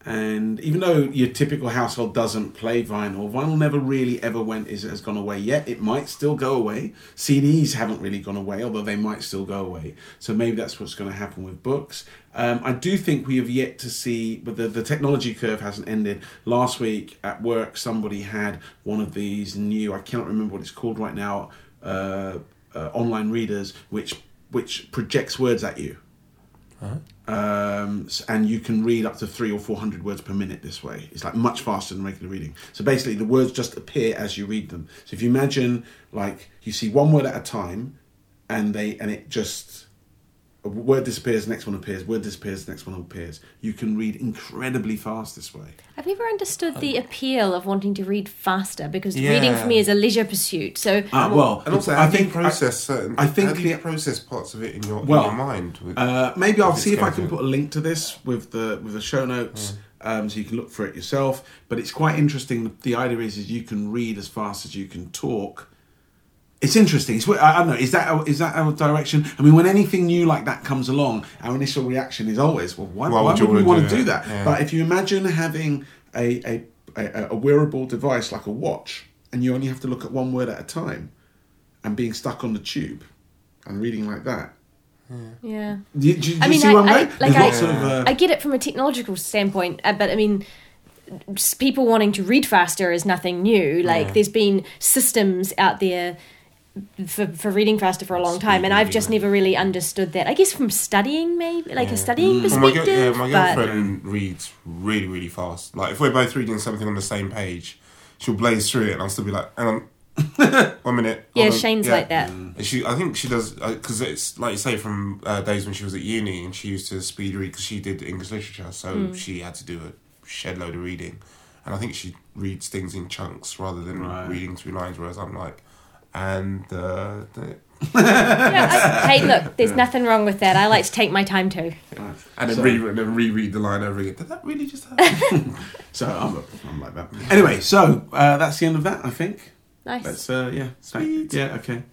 And even though your typical household doesn't play vinyl, vinyl never really ever went is has gone away yet. It might still go away. CDs haven't really gone away, although they might still go away. So maybe that's what's going to happen with books. Um, I do think we have yet to see, but the, the technology curve hasn't ended. Last week at work, somebody had one of these new, I cannot remember what it's called right now, uh, uh, online readers, which which projects words at you um, and you can read up to three or four hundred words per minute this way. It's like much faster than regular reading. So basically, the words just appear as you read them. So if you imagine, like you see one word at a time, and they and it just a word disappears, next one appears. Word disappears, next one appears. You can read incredibly fast this way. I've never understood the appeal of wanting to read faster because reading for me is a leisure pursuit. So Ah, well, and also, I how do you think process certain? I think how do you the- process parts of it in your, Well, in your mind? With, Uh, maybe I'll see if I can put a link to this with the with the show notes, um, so you can look for it yourself. But it's quite interesting. The idea is, is you can read as fast as you can talk. It's interesting. It's, I I don't know. Is that our, is that our direction? I mean, when anything new like that comes along, our initial reaction is always, well, why, Why why would would, you we wanna want to do do that? that? Yeah. But if you imagine having a, a, a, a wearable device like a watch, and you only have to look at one word at a time, and being stuck on the tube and reading like that. Yeah. Do you, do you I mean, see I- what I'm I- like, I- of, uh, I get it from a technological standpoint, uh, but I mean, people wanting to read faster is nothing new. Like, Yeah. there's been systems out there for, for reading faster for a long time, and I've just never really understood that. I guess from studying, maybe like a Yeah. studying Well, my, perspective. yeah, my but girlfriend reads really, really fast. Like if we're both reading something on the same page, she'll blaze through it, and I'll still be like, "Hang on, <laughs> one minute." yeah, hold on." Shane's Yeah. like that. And She, I think she does because it's like you say from uh, days when she was at uni and she used to speed read because she did English literature, so Hmm. she had to do a shed load of reading, and I think she reads things in chunks rather than Right. reading through lines. Whereas I'm like, and uh, the, Yeah, I- <laughs> hey, look, there's nothing wrong with that. I like to take my time too. and then So- re and then reread the line over again. Did that really just happen? <laughs> <laughs> so I'm, I'm like that. Anyway, so uh, that's the end of that. I think. Nice. Let's uh, yeah, Sweet. yeah, okay.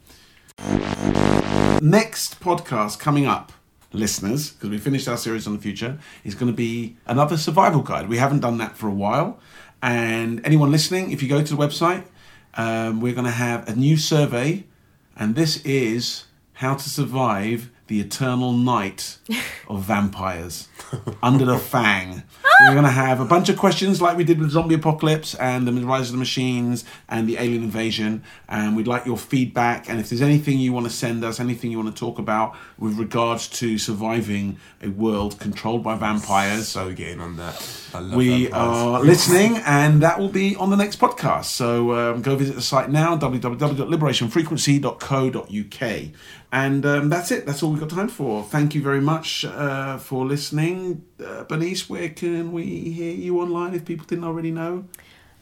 Next podcast coming up, listeners, because we finished our series on the future, is going to be another survival guide. We haven't done that for a while, and anyone listening, if you go to the website, um, we're going to have a new survey, and this is how to survive the eternal night of <laughs> vampires under the fang. We're going to have a bunch of questions like we did with Zombie Apocalypse and the Rise of the Machines and the Alien Invasion. And we'd like your feedback. And if there's anything you want to send us, anything you want to talk about with regards to surviving a world controlled by vampires, so getting on that. I love we vampires. are <laughs> listening, and that will be on the next podcast. So um, go visit the site now, www.liberationfrequency.co.uk. And um, that's it. That's all we've got time for. Thank you very much uh, for listening. Uh, Bernice, where can we hear you online if people didn't already know?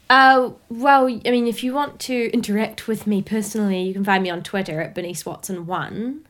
Uh, well, I mean, if you want to interact with me personally, you can find me on Twitter at Bernice Watson One.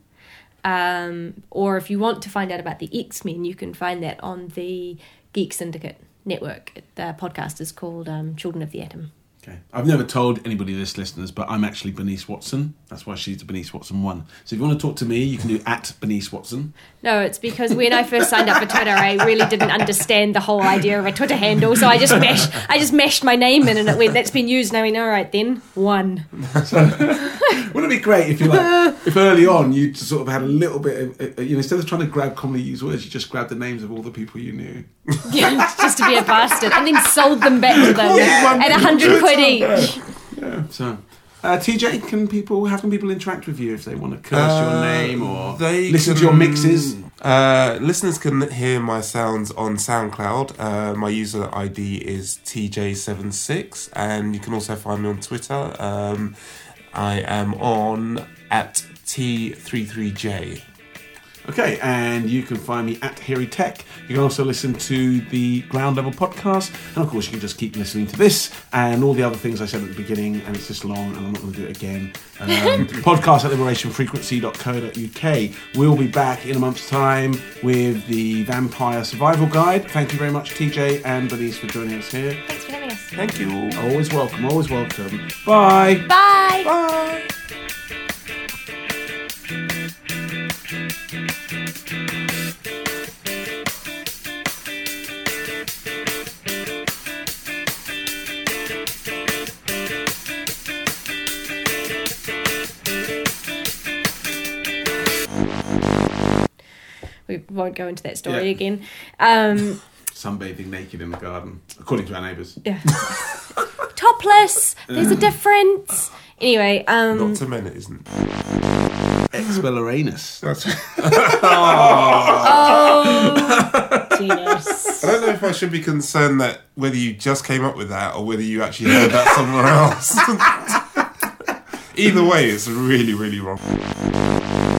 Um, or if you want to find out about the X Men, you can find that on the Geek Syndicate network. The podcast is called um, Children of the Atom. Okay. I've never told anybody this, listeners, but I'm actually Bernice Watson. That's why she's the Bernice Watson one. So if you want to talk to me, you can do <laughs> at Bernice Watson. No, it's because when I first signed up for Twitter, I really didn't understand the whole idea of a Twitter handle, so I just mashed, I just mashed my name in, and it went, "That's been used." And I went, "All right, then one." <laughs> <laughs> Wouldn't it be great if you like, if early on you sort of had a little bit of, uh, you know, instead of trying to grab commonly used words, you just grabbed the names of all the people you knew. <laughs> Yeah, just to be a bastard, and then sold them back to them Yeah. at a hundred quid each. Yeah. So, uh, TJ, can people, how can people interact with you if they want to curse your Uh, name or they listen to your mixes? Uh, listeners can hear my sounds on SoundCloud. Uh, my user ID is TJ76, and you can also find me on Twitter. Um, I am on at T33J. Okay, and you can find me at Harry Tech. You can also listen to the Ground Level podcast, and of course, you can just keep listening to this and all the other things I said at the beginning. And it's just long, and I'm not going to do it again. Um, <laughs> podcast at liberationfrequency.co.uk. We'll be back in a month's time with the Vampire Survival Guide. Thank you very much, TJ and Bernice, for joining us here. Thanks for having us. Thank you. Always welcome, always welcome. Bye. Bye. Bye. We won't go into that story Yeah. again. Um, Sunbathing naked in the garden, according to our neighbours. yeah. <laughs> Topless. There's a difference. Anyway, um, Not to men, it isn't. Expelloranus. That's oh, genius. I don't know if I should be concerned that whether you just came up with that or whether you actually heard that somewhere else. <laughs> Either way, it's really, really wrong.